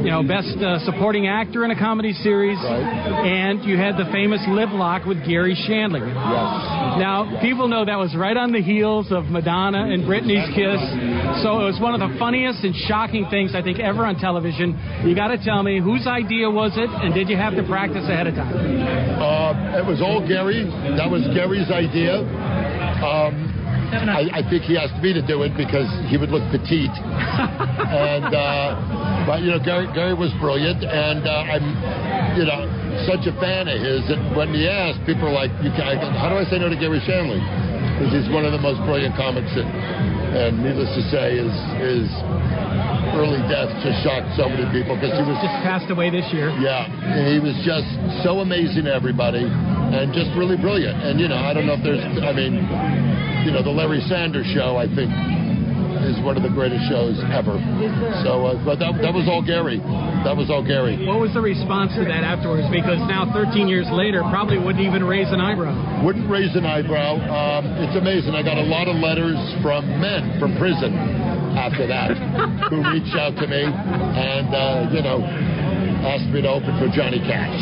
you know best uh, supporting actor in a comedy series, and you had the famous lip lock with Garry Shandling. Yes. Now people know that was right on the heels of Madonna and Britney's kiss, so it was one of the funniest and shocking things I think ever on television. You got to tell me whose idea was it, and did you have to practice ahead of time? Uh, it was all Garry. That was Garry's idea. Um, I, I think he asked me to do it because he would look petite. and uh, but you know, Garry Garry was brilliant, and uh, I'm you know such a fan of his that when he asked, people are like, you can, I, "How do I say no to Garry Shandling?" Because he's one of the most brilliant comics, and, and needless to say, his his early death just shocked so many people because he was Just passed away this year. yeah, he was just so amazing to everybody and just really brilliant. And, you know, I don't know if there's, I mean, you know, the Larry Sanders show, I think, is one of the greatest shows ever. So, uh, but that, that was all Garry. That was all Garry. What was the response to that afterwards? Because now, 13 years later, probably wouldn't even raise an eyebrow. Wouldn't raise an eyebrow. Um, it's amazing. I got a lot of letters from men from prison after that who reached out to me and, uh, you know, asked me to open for Johnny Cash.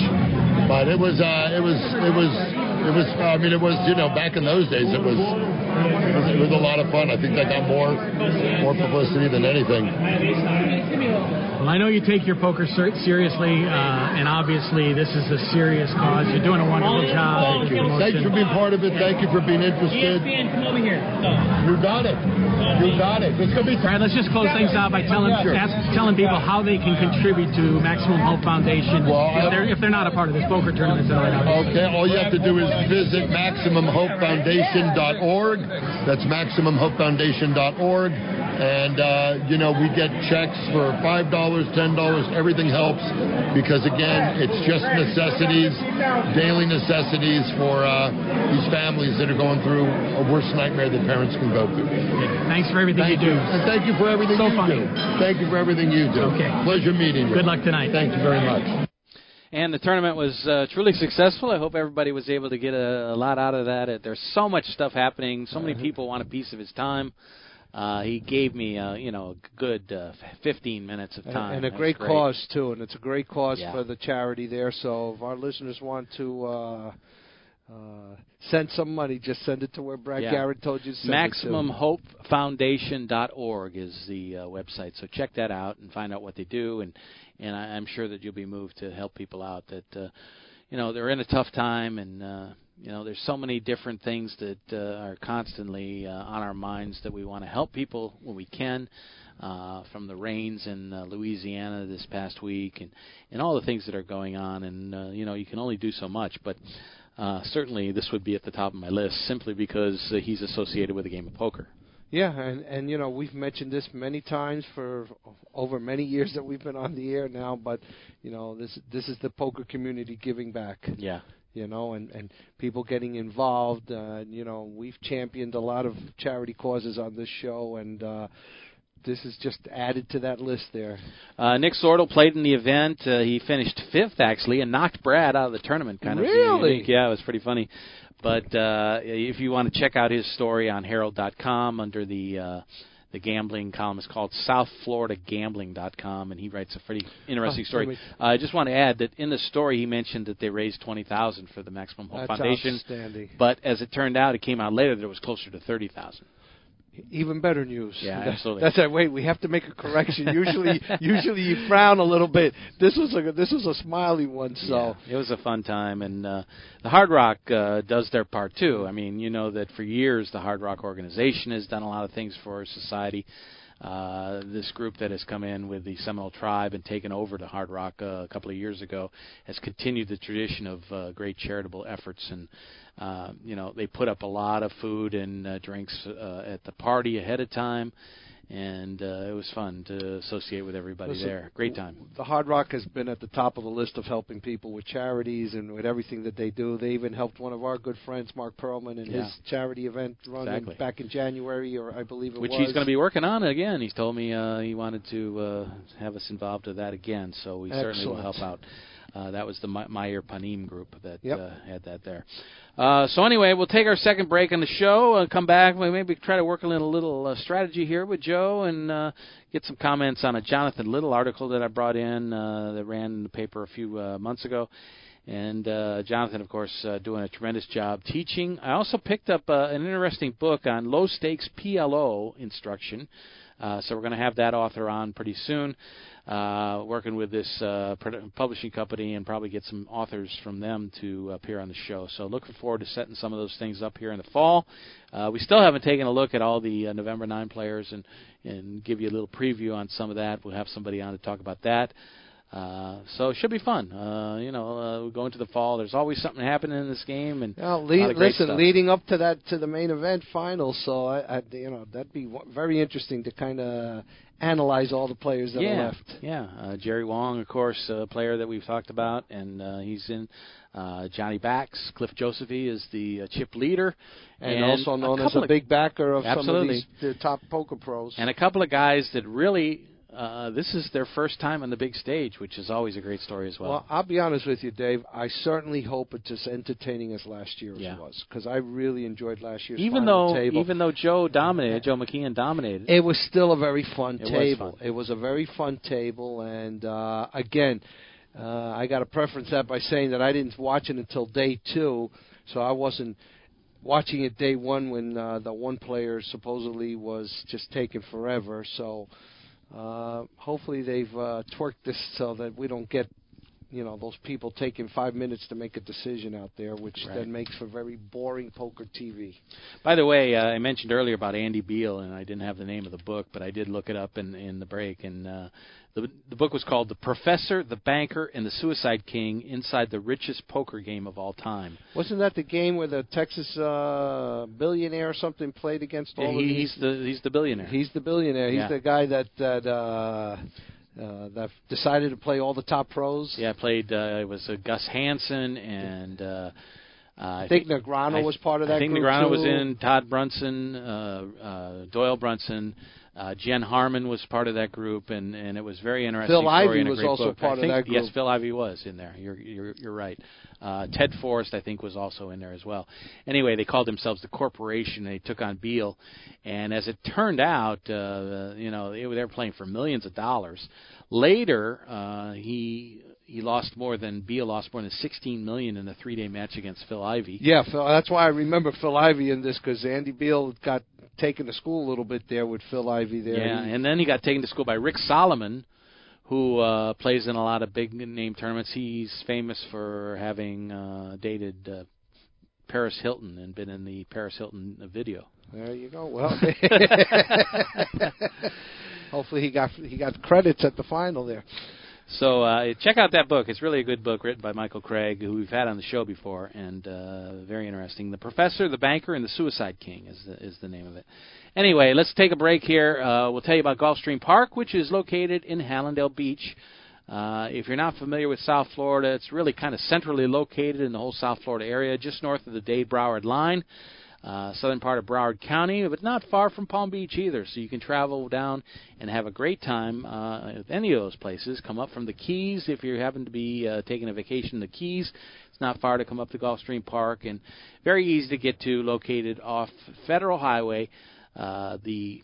But it was, uh, it was, it was, it was. I mean, it was. You know, back in those days, it was, it was, it was a lot of fun. I think I got more, more publicity than anything. Well, I know you take your poker ser- seriously, uh, and obviously this is a serious cause. You're doing a wonderful job. Thank you. Thanks for being part of it. Thank you for being interested. ESPN, come over here. You got it. You got it. It's gonna be. Brad, let's just close things out by telling Sure. ask, telling people how they can contribute to Maximum Hope Foundation Well, if they're if they're not a part of this poker tournament tonight. obviously. Okay, all you have to do is visit MaximumHopeFoundation.org. That's MaximumHopeFoundation.org. And, uh, you know, we get checks for $5, $10, everything helps because, again, it's just necessities, daily necessities for uh, these families that are going through a worse nightmare that parents can go through. Thanks for everything Thank you you. do. And thank you for everything So you funny. do. Thank you for everything you do. Okay. Pleasure meeting you. Good luck tonight. Thank you very much. And the tournament was uh, truly successful. I hope everybody was able to get a, a lot out of that. Uh, There's so much stuff happening. So many people want a piece of his time. Uh, he gave me, uh, you know, a good uh, 15 minutes of time. And a great, great cause too, and it's a great cause Yeah. for the charity there. So if our listeners want to uh, uh, send some money, just send it to where Brad Yeah. Garrett told you to send. MaximumHopeFoundation.org is the uh, website. So check that out and find out what they do. And and I, I'm sure that you'll be moved to help people out that uh, you know they're in a tough time and. Uh, you know, there's so many different things that uh, are constantly uh, on our minds that we want to help people when we can. Uh, from the rains in uh, Louisiana this past week, and and all the things that are going on, and uh, you know, you can only do so much. But uh, certainly, this would be at the top of my list simply because uh, he's associated with the game of poker. Yeah, and and you know we've mentioned this many times for over many years that we've been on the air now, but you know this this is the poker community giving back. Yeah. You know, and and people getting involved. Uh, you know, we've championed a lot of charity causes on this show, and uh, this is just added to that list there. Uh, Nick Sortal played in the event. Uh, he finished fifth actually, and knocked Brad out of the tournament. Kind of Really? Yeah, it was pretty funny. But uh, if you want to check out his story on Herald.com under the uh, the gambling column, it's called SouthFloridaGambling.com, and he writes a pretty interesting Oh, story. Uh, I just want to add that in the story he mentioned that they raised twenty thousand for the Maximum Hope That's Foundation. But as it turned out, it came out later that it was closer to thirty thousand. Even better news. Yeah, That- absolutely. That's it. Wait, we have to make a correction. usually, usually you frown a little bit. This was a this was a smiley one. So Yeah, it was a fun time, and uh, the Hard Rock uh, does their part too. I mean, you know that for years the Hard Rock organization has done a lot of things for society. Uh, this group that has come in with the Seminole Tribe and taken over to Hard Rock uh, a couple of years ago has continued the tradition of uh, great charitable efforts and. Uh, you know, they put up a lot of food and uh, drinks uh, at the party ahead of time, and uh, it was fun to associate with everybody Listen, there. Great time. the Hard Rock has been at the top of the list of helping people with charities and with everything that they do. They even helped one of our good friends, Mark Perlman, in Yeah. his charity event run in- Exactly. back in January, or I believe it which was. Which he's going to be working on again. He's told me uh, he wanted to uh, have us involved with that again, so we certainly will help out. Uh, that was the Meyer Panim group that Yep. uh, had that there. Uh, so anyway, we'll take our second break on the show. and come back. We maybe try to work a little, little uh, strategy here with Joe and uh, get some comments on a Jonathan Little article that I brought in uh, that ran in the paper a few uh, months ago. And uh, Jonathan, of course, uh, doing a tremendous job teaching. I also picked up uh, an interesting book on low stakes PLO instruction. Uh, so we're going to have that author on pretty soon, uh, working with this uh, publishing company and probably get some authors from them to appear on the show. So looking forward to setting some of those things up here in the fall. Uh, we still haven't taken a look at all the uh, November 9 players and, and give you a little preview on some of that. We'll have somebody on to talk about that. Uh, so it should be fun. Uh, you know, uh, we go into the fall. There's always something happening in this game, and lead, listen, stuff. leading up to that to the main event final, so I, I you know that'd be w- very interesting to kind of analyze all the players that yeah, are left. Yeah, uh, Jerry Wong, of course, a player that we've talked about, and uh, he's in. Uh, JohnnyBax, Cliff Josephy is the uh, chip leader, And, also known as a big backer of some of these the top poker pros. and a couple of guys that really. Uh, this is their first time on the big stage, which is always a great story as well. Well, I'll be honest with you, Dave. I certainly hope it's as entertaining as last year's Yeah. was because I really enjoyed last year's even though table. even though Joe dominated, Joe McKeehen dominated. It was still a very fun It was table. fun. It was a very fun table, and uh, again, uh, I got to preference that by saying that I didn't watch it until day two, so I wasn't watching it day one when uh, the one player supposedly was just taking forever. So hopefully they've uh, twerked this so that we don't get. You know those people taking five minutes to make a decision out there, which Right. then makes for very boring poker TV. By the way, uh, I mentioned earlier about Andy Beal, and I didn't have the name of the book, but I did look it up in in the break, and uh, the the book was called "The Professor, the Banker, and the Suicide King: Inside the Richest Poker Game of All Time." Wasn't that the game where the Texas uh, billionaire or something played against all Yeah, of these? he's the he's the billionaire. He's the billionaire. He's Yeah. the guy that that uh, uh, that decided to play all the top pros. yeah, I played uh, it was uh, Gus Hansen and. Uh, uh, I think Negreanu I- was part of that I think Negreanu was in. Todd Brunson, uh, uh, Doyle Brunson, uh, Jen Harman was part of that group, and, and it was very interesting. Phil Ivey was also book. part I of that group. Yes, Phil Ivey was in there. You're you're, you're right. Uh, Ted Forrest, I think, was also in there as well. Anyway, they called themselves the Corporation. They took on Beal, and as it turned out, uh, you know, they were, they were playing for millions of dollars. Later, uh, he he lost more than Beal lost more than 16 million in a three-day match against Phil Ivey. Yeah, Phil, that's why I remember Phil Ivey in this because Andy Beal got taken to school a little bit there with Phil Ivey there. Yeah, and then he got taken to school by Rick Salomon, who uh, plays in a lot of big name tournaments. He's famous for having uh, dated uh, Paris Hilton and been in the Paris Hilton uh, video. There you go. Well, hopefully he got he got credits at the final there. So uh, check out that book. It's really a good book written by Michael Craig, who we've had on the show before, and uh, very interesting. The Professor, the Banker, and the Suicide King is the, is the name of it. Anyway, let's take a break here. Uh, we'll tell you about Gulfstream Park, which is located in Hallandale Beach. Uh, if you're not familiar with South Florida, it's really kind of centrally located in the whole South Florida area, just north of the Dade Broward line southern part of Broward County, but not far from Palm Beach either. So you can travel down and have a great time uh, at any of those places. Come up from the Keys if you happen to be uh, taking a vacation in the Keys. It's not far to come up to Gulfstream Park and very easy to get to, located off Federal Highway. Uh, the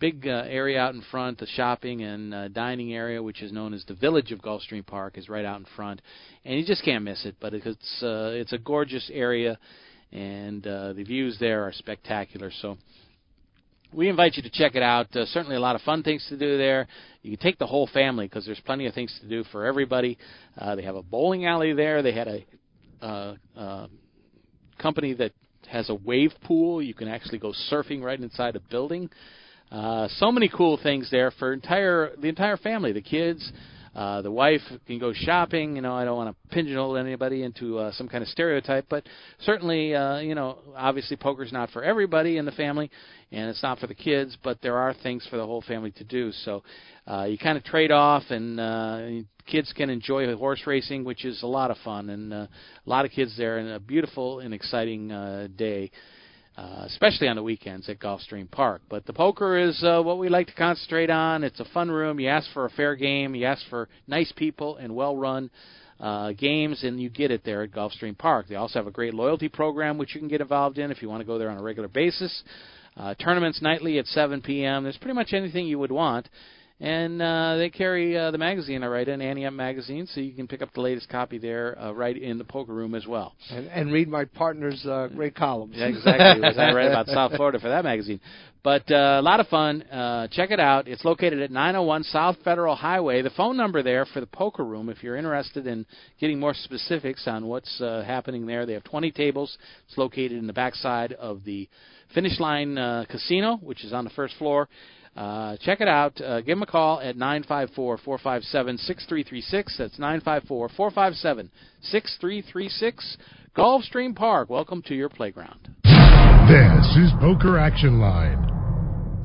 big uh, area out in front, the shopping and uh, dining area, which is known as the Village of Gulfstream Park, is right out in front, and you just can't miss it. But it's uh, it's a gorgeous area, and uh, the views there are spectacular. So we invite you to check it out. Uh, certainly a lot of fun things to do there. You can take the whole family because there's plenty of things to do for everybody. Uh, they have a bowling alley there. They had a uh, uh, company that has a wave pool. You can actually go surfing right inside a building. Uh, so many cool things there for entire the entire family, the kids. Uh, the wife can go shopping. You know, I don't want to pigeonhole anybody into uh, some kind of stereotype, but certainly, uh, you know, obviously poker's not for everybody in the family, and it's not for the kids. But there are things for the whole family to do. So uh, you kind of trade off, and uh, kids can enjoy horse racing, which is a lot of fun, and uh, a lot of kids there, and a beautiful and exciting uh, day uh, especially on the weekends at Gulfstream Park. But the poker is uh, what we like to concentrate on. It's a fun room. You ask for a fair game, you ask for nice people and well run uh, games, and you get it there at Gulfstream Park. They also have a great loyalty program which you can get involved in if you want to go there on a regular basis. Uh, tournaments nightly at 7 p.m. There's pretty much anything you would want. And uh, they carry uh, the magazine I write in, Ante Up Magazine, so you can pick up the latest copy there uh, right in the poker room as well. And, and read my partner's uh, great columns. Yeah, exactly. I write about South Florida for that magazine. But uh, a lot of fun. Uh, check it out. It's located at 901 South Federal Highway. The phone number there for the poker room, if you're interested in getting more specifics on what's uh, happening there, they have 20 tables. It's located in the backside of the Finish Line uh, Casino, which is on the first floor. Uh, check it out. Uh, give them a call at 954 457 6336. That's 954 457 6336. Gulfstream Park, welcome to your playground. This is Poker Action Line.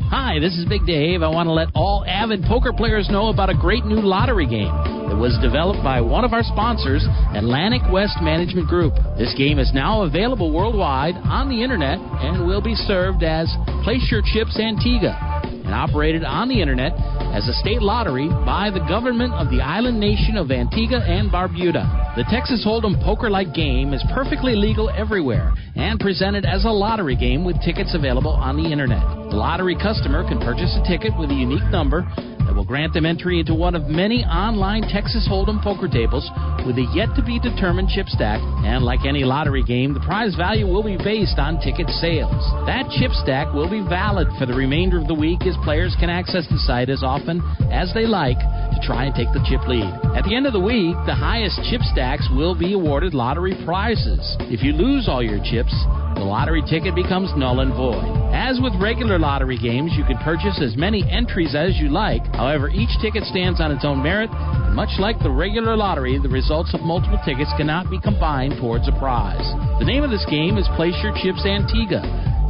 Hi, this is Big Dave. I want to let all avid poker players know about a great new lottery game that was developed by one of our sponsors, Atlantic West Management Group. This game is now available worldwide on the internet and will be served as Place Your Chips Antigua and operated on the internet as a state lottery by the government of the island nation of Antigua and Barbuda. The Texas Hold'em poker-like game is perfectly legal everywhere and presented as a lottery game with tickets available on the internet. The lottery customer can purchase a ticket with a unique number that will grant them entry into one of many online Texas Hold'em poker tables with a yet to be determined chip stack. And like any lottery game, the prize value will be based on ticket sales. That chip stack will be valid for the remainder of the week as players can access the site as often as they like to try and take the chip lead. At the end of the week, the highest chip stacks will be awarded lottery prizes. If you lose all your chips, the lottery ticket becomes null and void. As with regular lottery games, you can purchase as many entries as you like. However, each ticket stands on its own merit, much like the regular lottery, the results of multiple tickets cannot be combined towards a prize. The name of this game is Place Your Chips Antigua,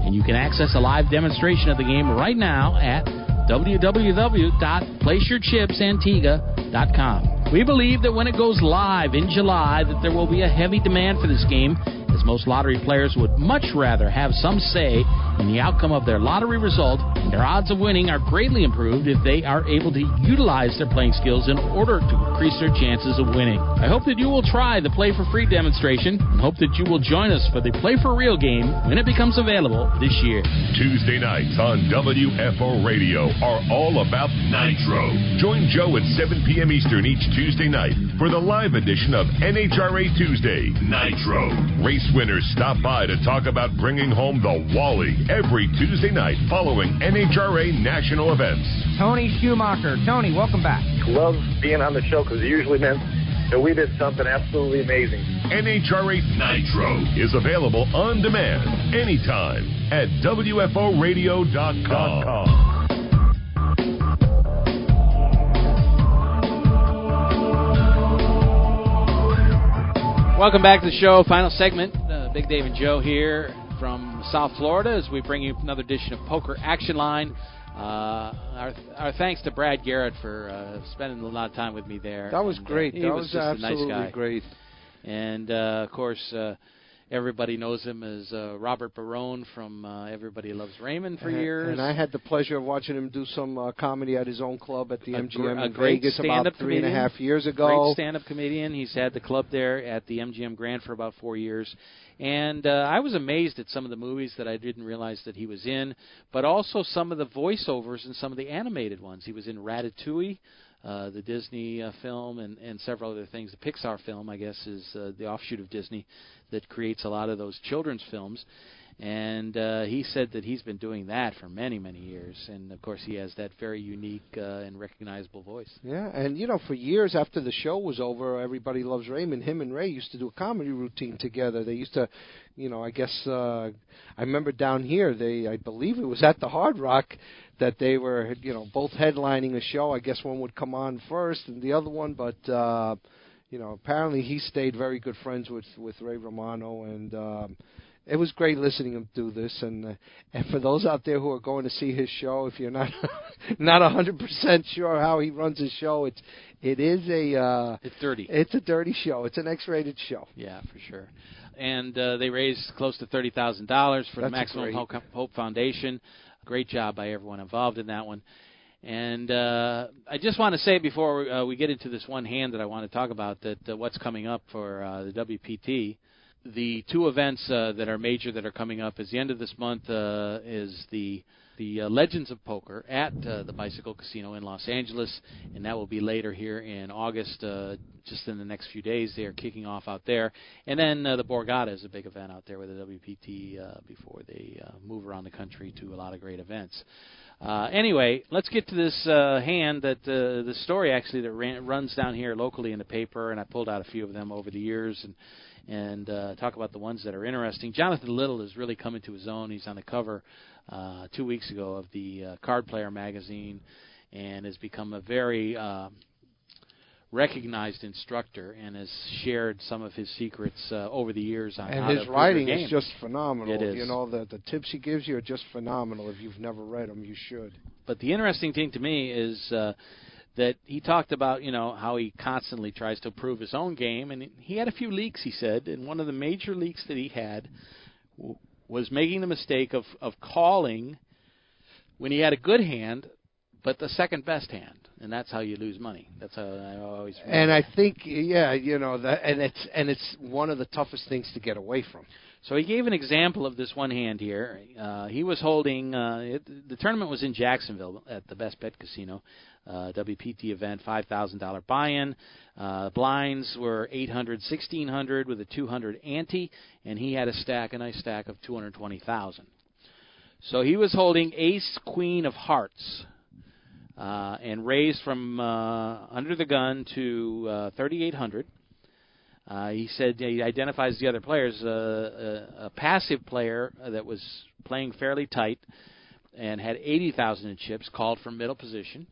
and you can access a live demonstration of the game right now at www.placeyourchipsantigua.com. We believe that when it goes live in July that there will be a heavy demand for this game as most lottery players would much rather have some say in the outcome of their lottery result, and their odds of winning are greatly improved if they are able to utilize their playing skills in order to increase their chances of winning. I hope that you will try the Play for Free demonstration and hope that you will join us for the Play for Real game when it becomes available this year. Tuesday nights on WFO Radio are all about Nitro. Join Joe at 7 p.m. Eastern each Tuesday night for the live edition of NHRA Tuesday Nitro. Race winners stop by to talk about bringing home the Wally every Tuesday night following NHRA national events. Tony Schumacher. Tony, welcome back. Love being on the show because it usually meant that we did something absolutely amazing. NHRA Nitro is available on demand anytime at WFORadio.com. Welcome back to the show. Final segment. Uh, Big Dave and Joe here from South Florida as we bring you another edition of Poker Action Line. Uh, our, our thanks to Brad Garrett for uh, spending a lot of time with me there. That was And, uh, great. he that was, was, just absolutely a nice guy. great. And uh, of course, uh, everybody knows him as uh, Robert Barone from uh, Everybody Loves Raymond for and, years. And I had the pleasure of watching him do some uh, comedy at his own club at the a, MGM gr- in Vegas about three and a half years ago. Great stand-up comedian. He's had the club there at the MGM Grand for about four years, and uh, I was amazed at some of the movies that I didn't realize that he was in, but also some of the voiceovers in some of the animated ones. He was in Ratatouille. Uh, the Disney uh, film and, and several other things. The Pixar film, I guess, is uh, the offshoot of Disney that creates a lot of those children's films. And uh, he said that he's been doing that for many, many years. And of course, he has that very unique uh, and recognizable voice. Yeah, and you know, for years after the show was over, everybody loves Raymond. Him and Ray used to do a comedy routine together. They used to, you know, I guess uh, I remember down here. They, I believe it was at the Hard Rock that they were, you know, both headlining a show. I guess one would come on first and the other one, but. uh you know, apparently he stayed very good friends with with Ray Romano, and um, it was great listening to him do this. And uh, and for those out there who are going to see his show, if you're not not a hundred percent sure how he runs his show, it's it is a uh, It's dirty. it's a dirty show. It's an X-rated show. Yeah, for sure. And uh, they raised close to thirty thousand dollars for the That's Maximum great. Hope, Hope Foundation. Great job by everyone involved in that one. And uh, I just want to say before uh, we get into this one hand that I want to talk about that uh, what's coming up for uh, the WPT. The two events uh, that are major that are coming up is the end of this month uh, is the the uh, Legends of Poker at uh, the Bicycle Casino in Los Angeles, and that will be later here in August. Uh, just in the next few days, they are kicking off out there, and then uh, the Borgata is a big event out there with the WPT before they move around the country to a lot of great events. Anyway, let's get to this hand that the story actually that ran, runs down here locally in the paper, and I pulled out a few of them over the years and and uh, talk about the ones that are interesting. Jonathan Little is really coming to his own. He's on the cover uh, two weeks ago of the uh, Card Player magazine, and has become a very uh, recognized instructor and has shared some of his secrets uh, over the years on and his writing is just phenomenal. It is. You know the the tips he gives you are just phenomenal. If you've never read them, you should. But the interesting thing to me is uh, that he talked about, you know, how he constantly tries to improve his own game, and he had a few leaks. He said, and one of the major leaks that he had w- was making the mistake of of calling when he had a good hand, but the second best hand, and that's how you lose money. That's how I always. And I think, yeah, you know that, and it's and it's one of the toughest things to get away from. So he gave an example of this one hand here. Uh, he was holding uh, it, the tournament was in Jacksonville at the Best Bet Casino, uh, WPT event, five thousand dollar buy-in. Uh, blinds were eight hundred, sixteen hundred with a two hundred ante, and he had a stack, a nice stack of two hundred twenty thousand. So he was holding Ace Queen of Hearts. Uh, and raised from uh, under the gun to uh, 3,800. Uh, he said he identifies the other players. Uh, a, a passive player that was playing fairly tight and had 80,000 in chips called from middle position.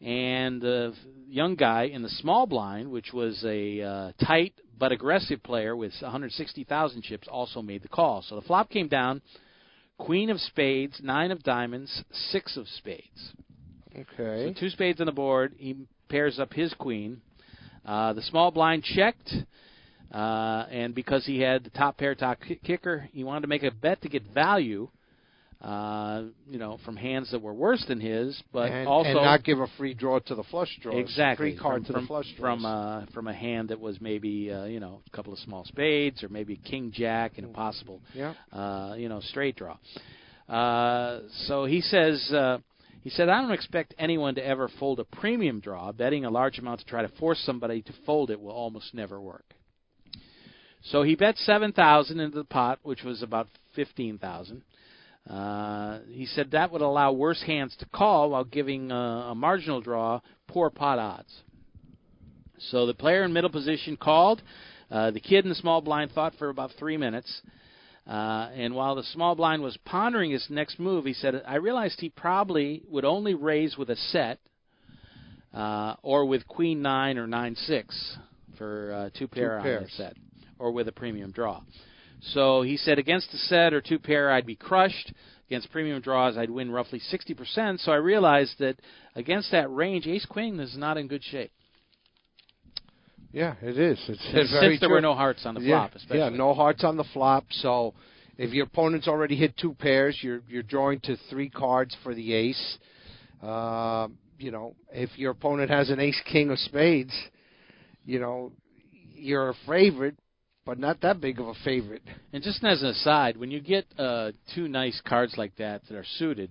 And the young guy in the small blind, which was a uh, tight but aggressive player with 160,000 chips, also made the call. So the flop came down Queen of Spades, Nine of Diamonds, Six of Spades. Okay. So two spades on the board. He pairs up his queen. Uh, the small blind checked, uh, and because he had the top pair, top ki- kicker, he wanted to make a bet to get value. Uh, you know, from hands that were worse than his, but and, also and not give a free draw to the flush draw. exactly Free card from, to from, the flush draws. from uh, from a hand that was maybe uh, you know a couple of small spades or maybe king jack and a possible yeah. uh, you know straight draw. Uh, so he says. Uh, he said, I don't expect anyone to ever fold a premium draw. Betting a large amount to try to force somebody to fold it will almost never work. So he bet 7000 into the pot, which was about 15000 uh, He said that would allow worse hands to call while giving uh, a marginal draw poor pot odds. So the player in middle position called. Uh, the kid in the small blind thought for about three minutes. Uh, and while the small blind was pondering his next move, he said, I realized he probably would only raise with a set uh, or with queen nine or nine six for uh, two pair on that pairs. set, or with a premium draw. So he said, against a set or two pair, I'd be crushed. Against premium draws, I'd win roughly 60%. So I realized that against that range, ace queen is not in good shape. Yeah, it is. It's, it's very since there true. were no hearts on the yeah, flop, especially. Yeah, no hearts on the flop. So if your opponent's already hit two pairs, you're you're drawing to three cards for the ace. Uh, you know, if your opponent has an ace king of spades, you know, you're a favorite, but not that big of a favorite. And just as an aside, when you get uh, two nice cards like that that are suited,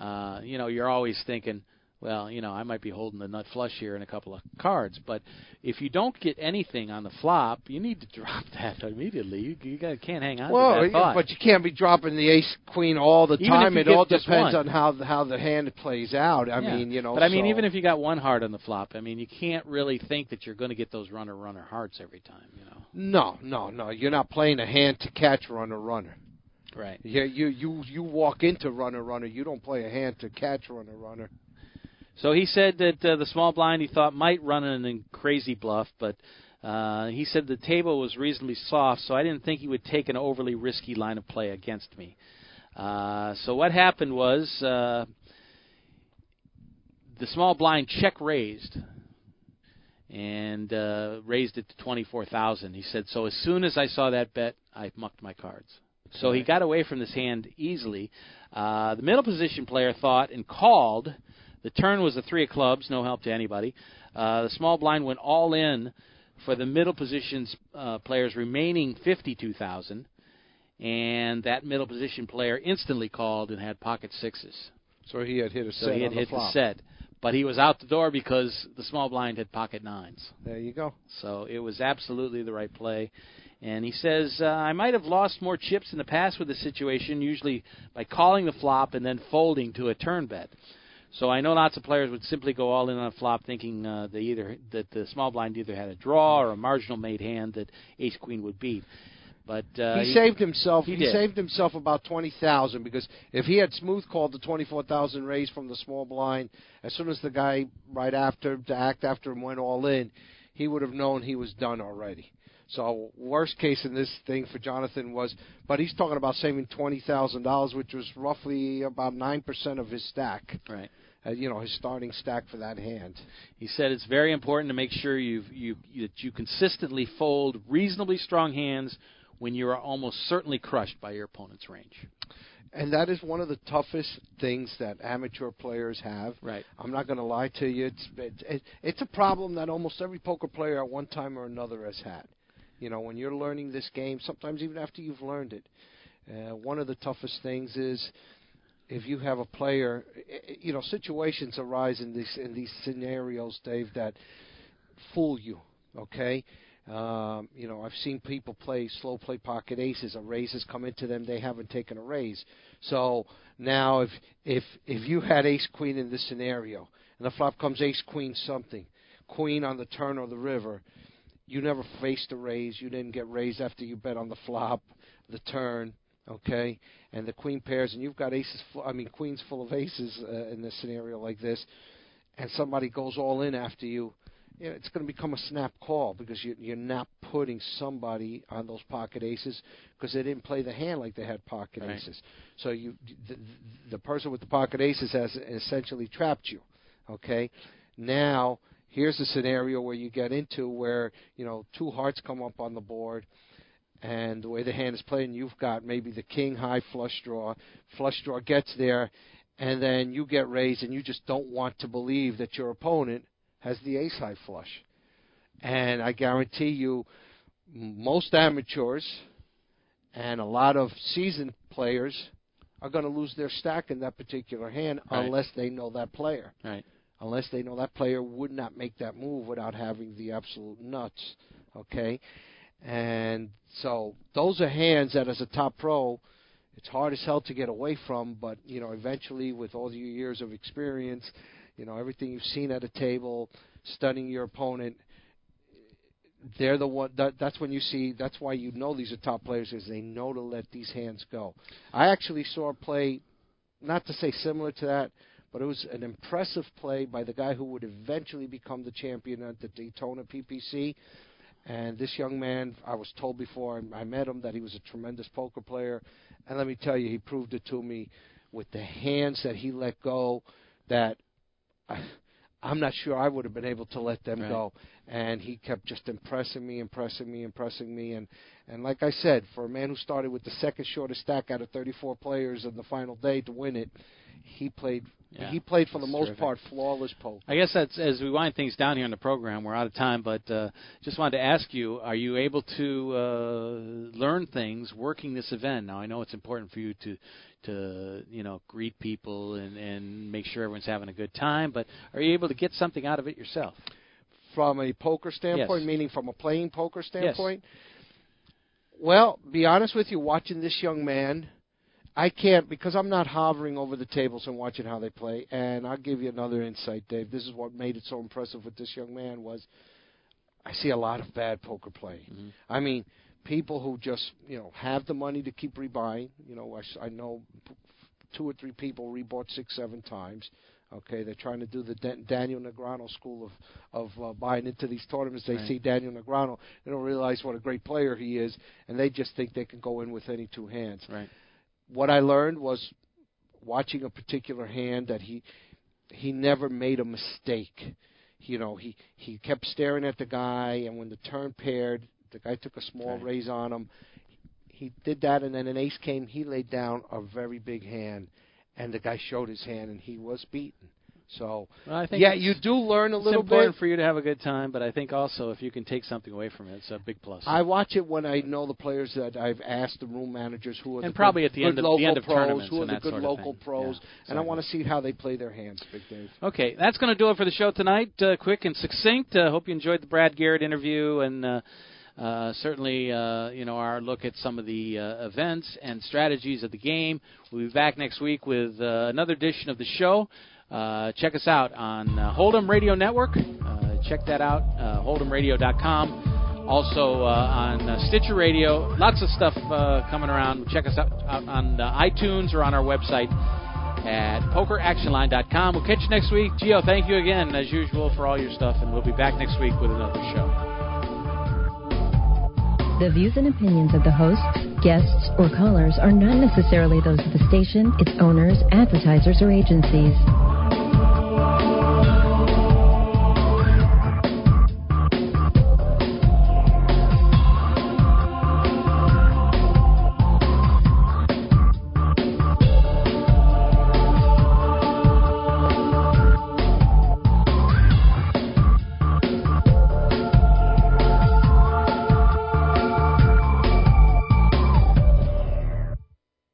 uh, you know, you're always thinking, well, you know, I might be holding the nut flush here in a couple of cards. But if you don't get anything on the flop, you need to drop that immediately. You, you can't hang on Well, to that thought. but you can't be dropping the ace queen all the Even time. It all depends on how the, how the hand plays out. I Yeah. mean, you know. But I mean, so- even if you got one heart on the flop, I mean, you can't really think that you're going to get those runner runner hearts every time. You know. No, no, no. You're not playing a hand to catch runner runner. Right. Yeah, you you you walk into runner runner. You don't play a hand to catch runner runner. So he said that uh, the small blind he thought might run an crazy bluff, but uh, he said the table was reasonably soft, so I didn't think he would take an overly risky line of play against me. Uh, so what happened was uh, the small blind check raised and uh, raised it to twenty four thousand. He said so. As soon as I saw that bet, I mucked my cards. So he got away from this hand easily. Uh, the middle position player thought and called. The turn was the three of clubs, no help to anybody. Uh, the small blind went all in for the middle positions uh, players remaining fifty-two thousand, and that middle position player instantly called and had pocket sixes. So he had hit a So set he had on the flop. the set, but he was out the door because the small blind had pocket nines. There you go. So it was absolutely the right play. And he says, uh, I might have lost more chips in the past with the situation, usually by calling the flop and then folding to a turn bet. So I know lots of players would simply go all in on a flop, thinking uh, they either that the small blind either had a draw or a marginal made hand that Ace Queen would beat. But uh, he, saved himself. He, He, saved himself about twenty thousand because if he had smooth called the twenty four thousand raise from the small blind, as soon as the guy right after to act after him went all in, he would have known he was done already. So worst case in this thing for Jonathan was, but he's talking about saving twenty thousand dollars, which was roughly about nine percent of his stack. Right. Uh, you know his starting stack for that hand. He said it's very important to make sure you've, you that you consistently fold reasonably strong hands when you are almost certainly crushed by your opponent's range. And that is one of the toughest things that amateur players have. Right. I'm not going to lie to you. It's it, it, it's a problem that almost every poker player at one time or another has had. You know, when you're learning this game, sometimes even after you've learned it, uh, one of the toughest things is if you have a player. i- i- You know, situations arise in these in these scenarios, Dave, that fool you. Okay. Um, you know, I've seen people play slow play pocket aces. A raise has come into them. They haven't taken a raise. So now, if if if you had ace queen in this scenario, and the flop comes ace queen something, queen on the turn or the river, you never faced a raise. You didn't get raised after you bet on the flop, the turn. Okay, and the queen pairs, and you've got aces. Full, I mean, queens full of aces uh, in this scenario like this, and somebody goes all in after you you know, it's going to become a snap call because you, you're not putting somebody on those pocket aces because they didn't play the hand like they had pocket Right. aces. So you, the, the person with the pocket aces has essentially trapped you. Okay, now here's a scenario where you get into where you know two hearts come up on the board. And the way the hand is played, and you've got maybe the king high flush draw. Flush draw gets there, and then you get raised, and you just don't want to believe that your opponent has the ace high flush. And I guarantee you, most amateurs and a lot of seasoned players are going to lose their stack in that particular hand Right. unless they know that player. Right. Unless they know that player would not make that move without having the absolute nuts. Okay? And so those are hands that as a top pro it's hard as hell to get away from, but you know, eventually with all your years of experience, you know, everything you've seen at a table, studying your opponent, they're the one that that's when you see that's why you know these are top players is they know to let these hands go. I actually saw a play not to say similar to that, but it was an impressive play by the guy who would eventually become the champion at the Daytona PPC. And this young man, I was told before I met him that he was a tremendous poker player, and let me tell you, he proved it to me with the hands that he let go. That I, I'm not sure I would have been able to let them Right. go. And he kept just impressing me, impressing me, impressing me. And and like I said, for a man who started with the second shortest stack out of 34 players in the final day to win it, he played. Yeah, he played for the most terrific. part flawless poker. I guess that's as we wind things down here in the program. We're out of time, but uh, just wanted to ask you: Are you able to uh, learn things working this event? Now, I know it's important for you to to you know greet people and and make sure everyone's having a good time, but are you able to get something out of it yourself? From a poker standpoint, Yes. meaning from a playing poker standpoint. Yes. Well, be honest with you, watching this young man, I can't because I'm not hovering over the tables and watching how they play. And I'll give you another insight, Dave. This is what made it so impressive with this young man was I see a lot of bad poker playing. I mean, people who just you know have the money to keep rebuying. You know, I, I know two or three people rebought six, seven times. Okay, they're trying to do the Dan- Daniel Negreanu school of of uh, buying into these tournaments. They Right. see Daniel Negreanu, they don't realize what a great player he is, and they just think they can go in with any two hands. Right. What I learned was watching a particular hand that he he never made a mistake. You know, he he kept staring at the guy, and when the turn paired, the guy took a small Right. raise on him. He did that, and then an ace came. He laid down a very big hand, and the guy showed his hand, and he was beaten. So Well, I think yeah, you do learn a little it's important bit. for you to have a good time, but I think also if you can take something away from it, it's a big plus. I watch it when I know the players that I've asked the room managers who are And the probably good, at the end of- the local end of pros, tournaments who are and the good local pros, Yeah, and I want to see how they play their hands, Big Dave. Okay, that's going to do it for the show tonight. Uh, quick and succinct. Uh, hope you enjoyed the Brad Garrett interview and uh, uh, certainly uh, you know our look at some of the uh, events and strategies of the game. We'll be back next week with uh, another edition of the show. Uh, check us out on uh, Hold'em Radio Network. Uh, check that out, uh, hold'emradio.com. Also uh, on uh, Stitcher Radio. Lots of stuff uh, coming around. Check us out, out on iTunes or on our website at pokeractionline.com. We'll catch you next week. Gio, thank you again, as usual, for all your stuff, and we'll be back next week with another show. The views and opinions of the hosts, guests, or callers are not necessarily those of the station, its owners, advertisers, or agencies.